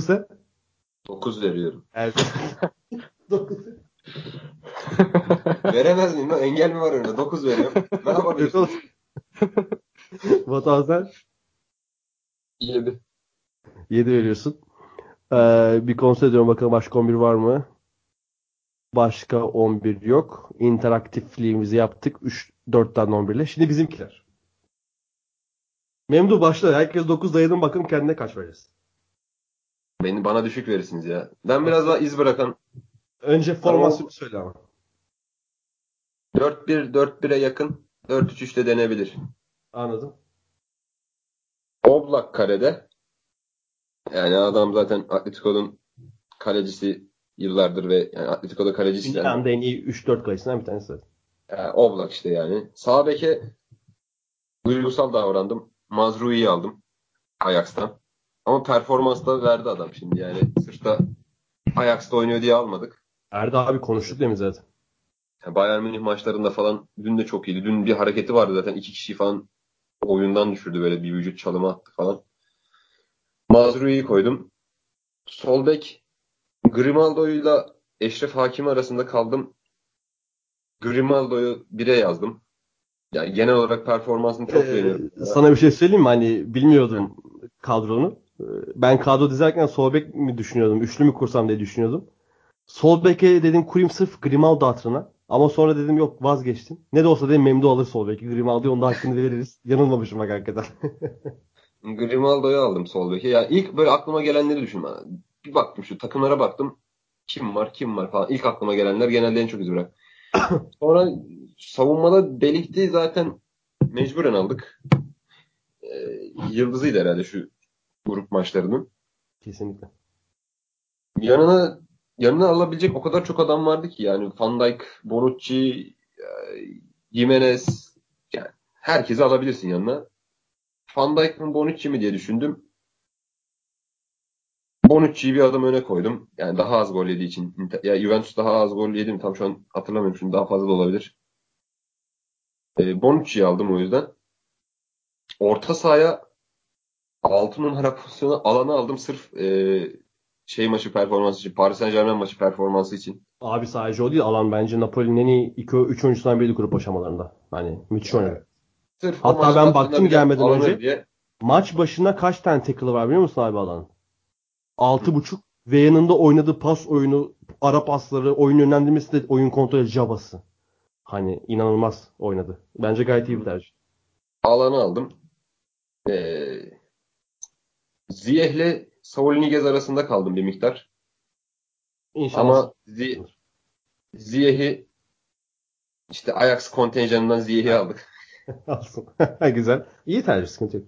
Sen? 9 veriyorum. Evet. 9. Veremez miyim lan? Engel mi var önünde? 9 veriyorum. Ne yapabilirsin? Batuhan sen? 7. 7 veriyorsun. Ee, bir kontrol ediyorum bakalım başka 11 var mı? Başka 11 yok. İnteraktifliğimizi yaptık. 3 4 tane 11 ile. Şimdi bizimkiler. Memdu başla. Herkes 9 dayadım bakalım kendine kaç veririz. Beni bana düşük verirsiniz ya. Ben biraz daha iz bırakan Önce formasyonu söyle ama. 4-1 4-1'e yakın 4-3-3'te denebilir. Anladım. Oblak kalede. Yani adam zaten Atletico'nun kalecisi yıllardır ve yani Atletico'da kalecisi. Dünyanın en iyi 3-4 kalesinden bir tanesi. yani Oblak işte yani. Sağ beke duygusal davrandım. Mazrui'yi aldım Ajax'tan. Ama performans da verdi adam şimdi yani. Sırf da Ajax'ta oynuyor diye almadık. Erdi abi konuştuk demin zaten. Yani Bayern Münih maçlarında falan dün de çok iyiydi. Dün bir hareketi vardı zaten. iki kişi falan oyundan düşürdü böyle bir vücut çalımı attı falan. Mazrui'yi koydum. Sol bek Grimaldo'yla Eşref Hakim arasında kaldım. Grimaldo'yu 1'e yazdım. Yani genel olarak performansını çok Ee, beğeniyorum. sana bir şey söyleyeyim mi? Hani bilmiyordum kadronu. Ee, Ben kadro dizerken sol bek mi düşünüyordum? Üçlü mü kursam diye düşünüyordum. Sol beke dedim kurayım sırf Grimaldo hatırına. Ama sonra dedim yok vazgeçtim. Ne de olsa dedim Memdu alır sol beki. Grimaldo'ya onun da hakkını veririz. Yanılmamışım bak hakikaten. Grimaldo'yu aldım sol beke. Yani ilk böyle aklıma gelenleri düşün. Bir baktım şu takımlara baktım. Kim var kim var falan. İlk aklıma gelenler genelde en çok iz bırak. Sonra savunmada delikti zaten mecburen aldık. Ee, yıldızıydı herhalde şu grup maçlarının. Kesinlikle. yanına yanına alabilecek o kadar çok adam vardı ki yani Van Dijk, Bonucci, e, Jimenez yani herkesi alabilirsin yanına. Van Dijk mı Bonucci mi diye düşündüm. Bonucci'yi bir adım öne koydum. Yani daha az gol yediği için. Ya Juventus daha az gol yedi mi tam şu an hatırlamıyorum. Şimdi daha fazla da olabilir. E, Bonucci'yi aldım o yüzden. Orta sahaya 6 numara pozisyonu alanı aldım sırf e, şey maçı performansı için. Paris Saint Germain maçı performansı için. Abi sadece o değil. Alan bence Napoli'nin en iyi 2-3 oyuncusundan biriydi grup aşamalarında. Hani müthiş oynadı. Sırf o Hatta ben baktım gelmeden önce. Diye. Maç başına kaç tane tackle var biliyor musun abi Alan'ın? 6.5 ve yanında oynadığı pas oyunu, ara pasları, oyun yönlendirmesi de oyun kontrolü cabası. Hani inanılmaz oynadı. Bence gayet iyi bir tercih. Alanı aldım. Ee, Ziyeh'le Saul Niguez arasında kaldım bir miktar. İnşallah. Ama Zi- Ziyeh'i işte Ajax kontenjanından Ziyeh'i aldık. Alsın. Güzel. İyi tercih sıkıntı yok.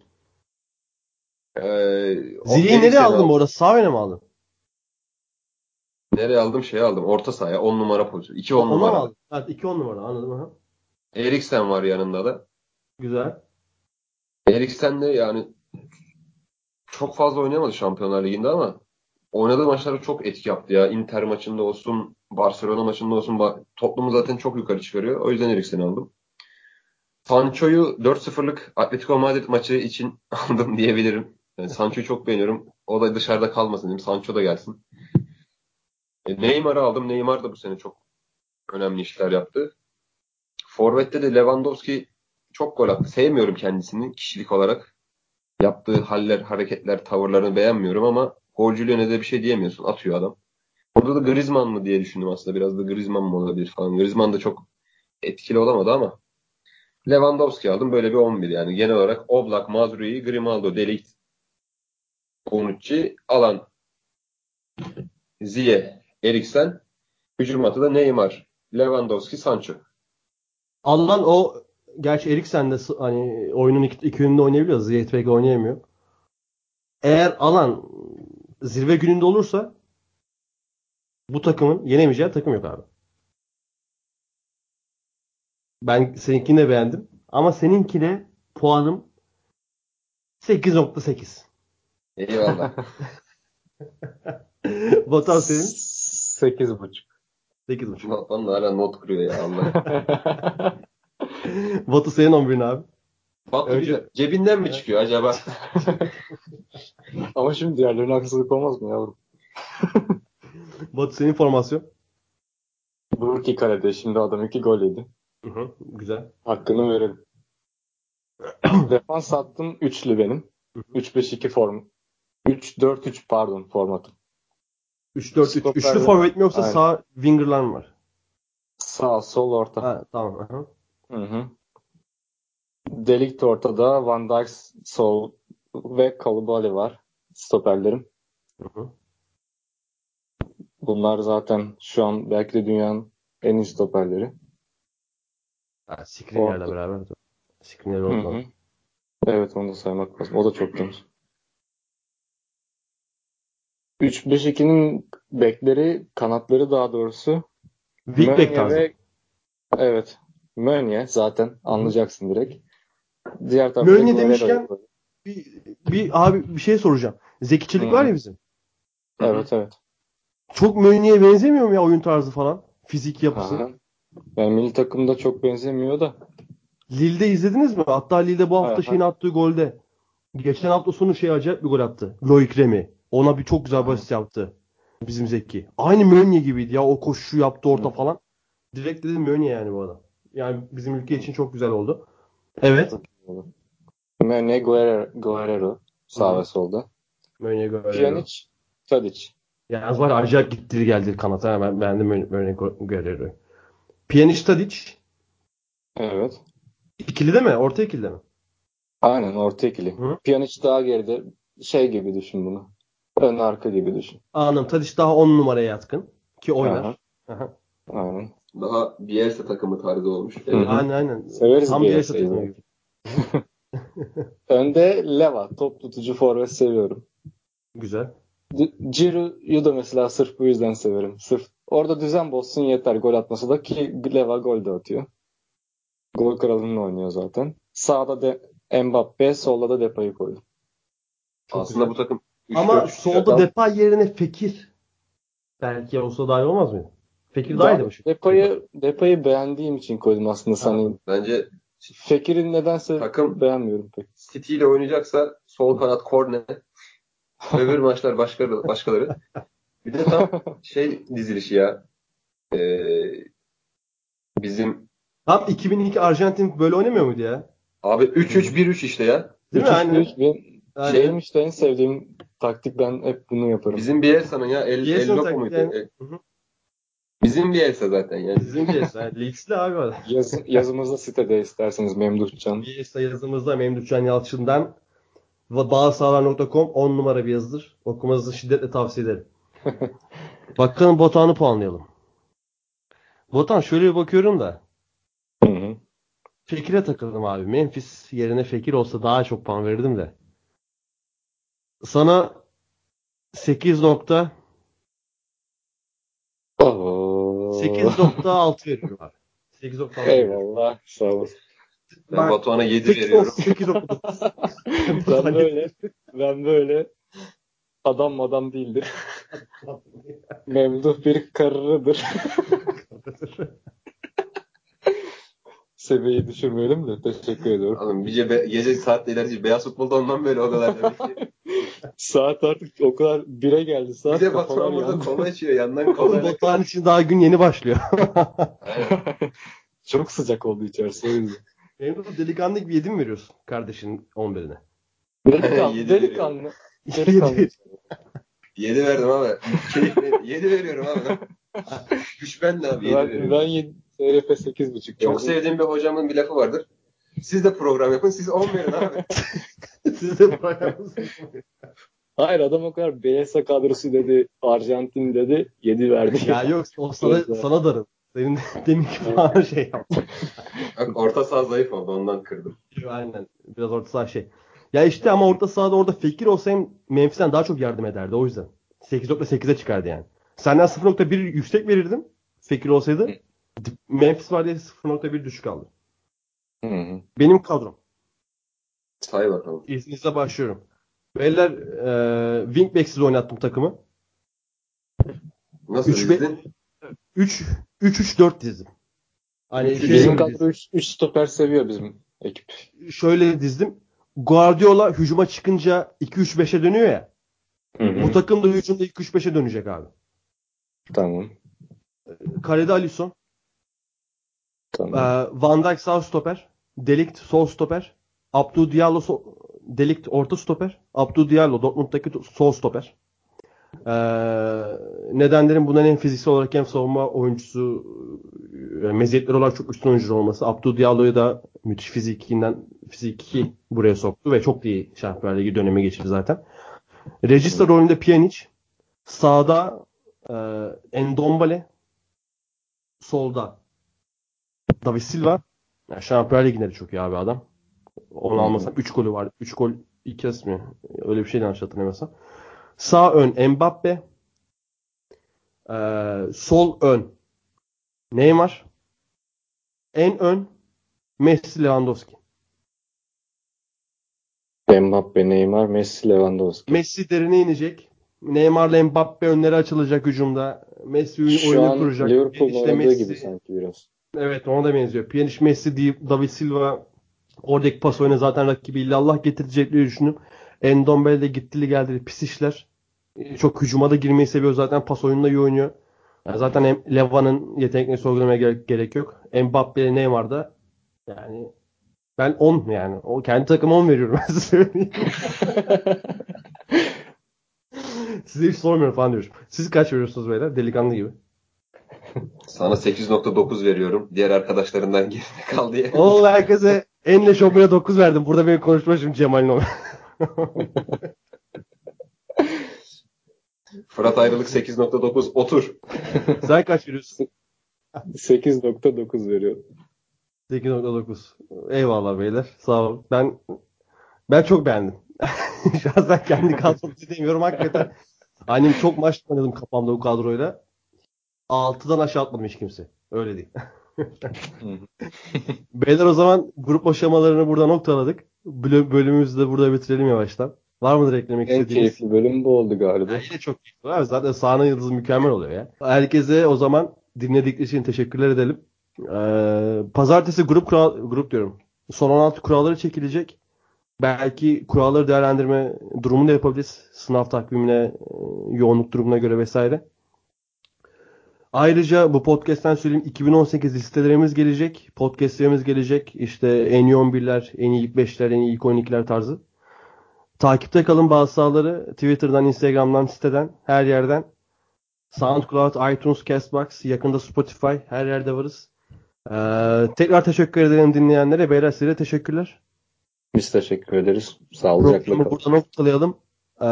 Ee, o Zirveyi nereye aldın aldım. bu arada? Sağ öne mi aldın? Nereye aldım? Şey aldım. Orta sahaya. 10 numara pozisyon. 2 10 Ona mı numara. aldın? Evet 2 10 numara anladım. Aha. Eriksen var yanında da. Güzel. Eriksen de yani çok fazla oynayamadı Şampiyonlar Ligi'nde ama oynadığı maçlarda çok etki yaptı ya. Inter maçında olsun, Barcelona maçında olsun toplumu zaten çok yukarı çıkarıyor. O yüzden Eriksen'i aldım. Sancho'yu 4-0'lık Atletico Madrid maçı için aldım diyebilirim. Yani Sancho'yu çok beğeniyorum. O da dışarıda kalmasın dedim. Sancho da gelsin. E, Neymar'ı aldım. Neymar da bu sene çok önemli işler yaptı. Forvet'te de Lewandowski çok gol attı. Sevmiyorum kendisini kişilik olarak. Yaptığı haller, hareketler, tavırlarını beğenmiyorum ama golcülüğüne de bir şey diyemiyorsun. Atıyor adam. Orada da Griezmann mı diye düşündüm aslında. Biraz da Griezmann mı olabilir falan. Griezmann da çok etkili olamadı ama Lewandowski aldım. Böyle bir 11 yani. Genel olarak Oblak, Mazrui, Grimaldo, Delict, Bonucci, Alan, Ziye, Eriksen. Hücum da Neymar, Lewandowski, Sancho. Alan o gerçi Eriksen de hani oyunun iki, iki yönünde oynayabiliyor. Ziyech oynayamıyor. Eğer Alan zirve gününde olursa bu takımın yenemeyeceği takım yok abi. Ben seninkini de beğendim. Ama seninkine puanım 8.8. Eyvallah. Batuhan senin 8.5. 8.5. Bana hala not kuruyor ya Allah. Batu senin 11'in abi. Batu Önce- cebinden mi çıkıyor acaba? Ama şimdi diğerlerine haksızlık olmaz mı yavrum? Batu senin formasyon. Burki kalede şimdi adam iki gol yedi. Hı hı, güzel. Hakkını verelim. Defans hattım üçlü benim. 3-5-2 form. 3-4-3 pardon formatım. 3-4-3. Stoper'de- Üçlü forvet mi yoksa Aynen. sağ winger'lar mı var? Sağ, sol, orta. Ha, tamam. aha. Hı hı. Delikt ortada, Van Dijk sol ve Koulibaly var. Stoperlerim. Hı hı. Bunlar zaten şu an belki de dünyanın en iyi stoperleri. Ha, Skriniar'la beraber. Unutma. hı. Evet onu da saymak lazım. O da çok genç. 3-5-2'nin bekleri, kanatları daha doğrusu. Wingback tarzı. ve evet. Meunier zaten anlayacaksın direkt. Diğer tarafta Guerrero demişken-. Bir, bir abi bir şey soracağım. Zeki Çelik Hı. var ya bizim. Evet evet. Çok Meunier'e benzemiyor mu ya oyun tarzı falan? Fizik yapısı. Aha. Yani milli takımda çok benzemiyor da. Lille'de izlediniz mi? Hatta Lille'de bu hafta Aha. şeyin attığı golde. Geçen hafta sonu şey acayip bir gol attı. Loic Remy. Ona bir çok güzel basit yaptı. Bizim Zeki. Aynı Meunier gibiydi ya. O koşu yaptı orta Hı. falan. Direkt dedim Meunier yani bu adam. Yani bizim ülke için çok güzel oldu. Evet. Meunier, Guerrero, Guerrero sağ ve solda. Meunier Guerrero. Pjanic, Tadic. Yalnız var acayip gittiri geldi kanata. Ben beğendim Meunier Guerrero'yu. Pjanic Tadic. Evet. İkili de mi? Orta ikili de mi? Aynen orta ikili. Hı. Pjanic daha geride. Şey gibi düşün bunu. Ön arka gibi düşün. Anladım. Tadic daha 10 numaraya yatkın. Ki oynar. Aha. Aha. Aynen. Daha Bielsa takımı tarzı olmuş. Evet. Aynen aynen. Severiz Tam Bielsa'yı takımı. Önde Leva. Top tutucu forvet seviyorum. Güzel. Giroud'u da mesela sırf bu yüzden severim. Sırf orada düzen bozsun yeter gol atması da ki Leva gol de atıyor. Gol kralını oynuyor zaten. Sağda de Mbappe, solda da Depay'ı koydu. Aslında bu takım Ama solda Depay yerine Fekir belki olsa daha iyi olmaz mı? Fekir daha iyiydi bu Depay'ı Depay'ı beğendiğim için koydum aslında seni. Bence Fekir'in nedense takım beğenmiyorum pek. City ile oynayacaksa sol kanat Korne. Öbür maçlar başkaları, başkaları. Bir de tam şey dizilişi ya. Ee, bizim Tam 2002 Arjantin böyle oynamıyor muydu ya? Abi 3-3-1-3 işte ya. Değil mi? Aynen. Ben, Şeyim işte en sevdiğim taktik ben hep bunu yaparım. Bizim Bielsa'nın ya El, El Loco muydu? Yani. Bizim Bielsa zaten yani. Bizim Bielsa. Yani Leeds'li abi. Yaz, yazımızda sitede isterseniz Memduhcan. Bielsa yazımızda Memduhcan Yalçın'dan bağsağlar.com 10 numara bir yazıdır. Okumanızı şiddetle tavsiye ederim. Bakalım Botan'ı puanlayalım. Botan şöyle bir bakıyorum da. Hı hı. Fekir'e takıldım abi. Memphis yerine Fekir olsa daha çok puan verirdim de. Sana 8 nokta 8.6 veriyorum abi. 8.6 Eyvallah. Sağ olasın. Ben, ben Batuhan'a 7 veriyorum. 8.9. ben böyle ben böyle adam adam değildir. Memduh bir karırıdır. Seviyeyi düşürmeyelim de teşekkür ediyorum. Oğlum gece, be, gece saatte ilerci beyaz futbolda ondan böyle o kadar demek ki. saat artık o kadar bire geldi saat. Bir de Batuhan burada kola içiyor yandan kola. Batuhan için daha gün yeni başlıyor. Çok sıcak oldu içerisi. Benim de delikanlı gibi 7 mi veriyorsun kardeşin 11'ine? Delikanlı. delikanlı. delikanlı. 7 verdim abi. 7 veriyorum abi. Güç ben de abi 7 ben, veriyorum. Ben 7, TRF 8.5. Çok sevdiğim bir hocamın bir lafı vardır. Siz de program yapın, siz 10 verin abi. siz de program yapın. Hayır adam o kadar BS kadrosu dedi, Arjantin dedi, 7 verdi. Ya yok o sana, sana darım. Senin deminki falan şey yaptı. orta saha zayıf oldu ondan kırdım. Aynen. Biraz orta saha şey. Ya işte ama orta sahada orada Fekir olsayım Memphis'ten daha çok yardım ederdi o yüzden. 8.8'e çıkardı yani. Senden 0.1 yüksek verirdim. Fekir olsaydı. Memphis var diye 0.1 düşük aldı. Hı hı. Benim kadrom. Say bakalım. İzninizle başlıyorum. Beyler e, Wingbacksiz oynattım takımı. Nasıl 3 dizdin? 3 3 3 4 dizdim. Hani bizim kadro 3 3 stoper seviyor bizim ekip. Şöyle dizdim. Guardiola hücuma çıkınca 2-3-5'e dönüyor ya. Hı hı. Bu takım da hücumda 2-3-5'e dönecek abi. Tamam. Kalede Alisson. Tamam. Ee, Van Dijk sağ stoper. Delikt sol stoper. Abdou Diallo so Delikt orta stoper. Abdou Diallo Dortmund'daki sol stoper. Ee, nedenlerin bunların hem fiziksel olarak hem savunma oyuncusu e, meziyetleri olarak çok üstün oyuncu olması. Abdou Diallo'yu da müthiş fizikinden fiziki buraya soktu ve çok iyi Şampiyonlar Ligi dönemi geçirdi zaten. Regista rolünde Pjanic. Sağda e, Endombele. Solda David Silva. Yani Şampiyonlar Ligi'nde de çok iyi abi adam. Onu almasam 3 golü var. 3 gol 2 asist mi? Öyle bir şeyden yanlış hatırlamıyorsam. Sağ ön Mbappe. Ee, sol ön Neymar. En ön Messi Lewandowski. Mbappe, Neymar, Messi, Lewandowski. Messi derine inecek. Neymar'la Mbappe önleri açılacak hücumda. Messi oyunu Şu an kuracak. Liverpool'un oynadığı Messi, gibi sanki biraz. Evet ona da benziyor. Pjanic, Messi, David Silva oradaki pas oyunu zaten rakibi illallah getirecek diye düşündüm. Endombele de gittili geldi pis işler. Çok hücuma da girmeyi seviyor zaten. Pas oyununda iyi oynuyor. Yani zaten Leva'nın yeteneklerini sorgulamaya gerek, gerek yok. Mbappe, Neymar da yani ben 10 yani. O kendi takıma 10 veriyorum. Ben size söyleyeyim. Size hiç sormuyorum falan diyorum. Siz kaç veriyorsunuz beyler? Delikanlı gibi. Sana 8.9 veriyorum. Diğer arkadaşlarından geride kal diye. Oğlum herkese enle şopuna 9 verdim. Burada benim konuşma şimdi Cemal'in o. Fırat ayrılık 8.9 otur. Sen kaç veriyorsun? 8.9 veriyorum. 8.9. Eyvallah beyler. Sağ ol. Ben ben çok beğendim. Şahsen kendi kadromu demiyorum hakikaten. Hani çok maç oynadım kafamda bu kadroyla. 6'dan aşağı atmadım hiç kimse. Öyle değil. Beyler o zaman grup aşamalarını burada noktaladık. Bölümümüzü de burada bitirelim yavaştan. Var mıdır eklemek en istediğiniz? En keyifli bölüm bu oldu galiba. Ya yine çok keyifli. Abi zaten sahne yıldızı mükemmel oluyor ya. Herkese o zaman dinledikleri için teşekkürler edelim. Ee, pazartesi grup kural, grup diyorum. Son 16 kuralları çekilecek. Belki kuralları değerlendirme durumunu da yapabiliriz. Sınav takvimine, e, yoğunluk durumuna göre vesaire. Ayrıca bu podcast'ten söyleyeyim 2018 listelerimiz gelecek. Podcast'lerimiz gelecek. İşte en iyi 11'ler, en iyi ilk 5'ler, en iyi ilk 12'ler tarzı. Takipte kalın bazı sahaları. Twitter'dan, Instagram'dan, siteden, her yerden. SoundCloud, iTunes, Castbox, yakında Spotify, her yerde varız. Ee, tekrar teşekkür ederim dinleyenlere. Beyler size teşekkürler. Biz teşekkür ederiz. Sağlıcakla kalın. Burada noktalayalım. Ee,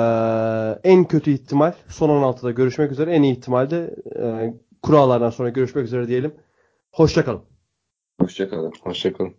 en kötü ihtimal son 16'da görüşmek üzere. En iyi ihtimalde e, kurallardan sonra görüşmek üzere diyelim. Hoşçakalın. Hoşçakalın. Hoşçakalın.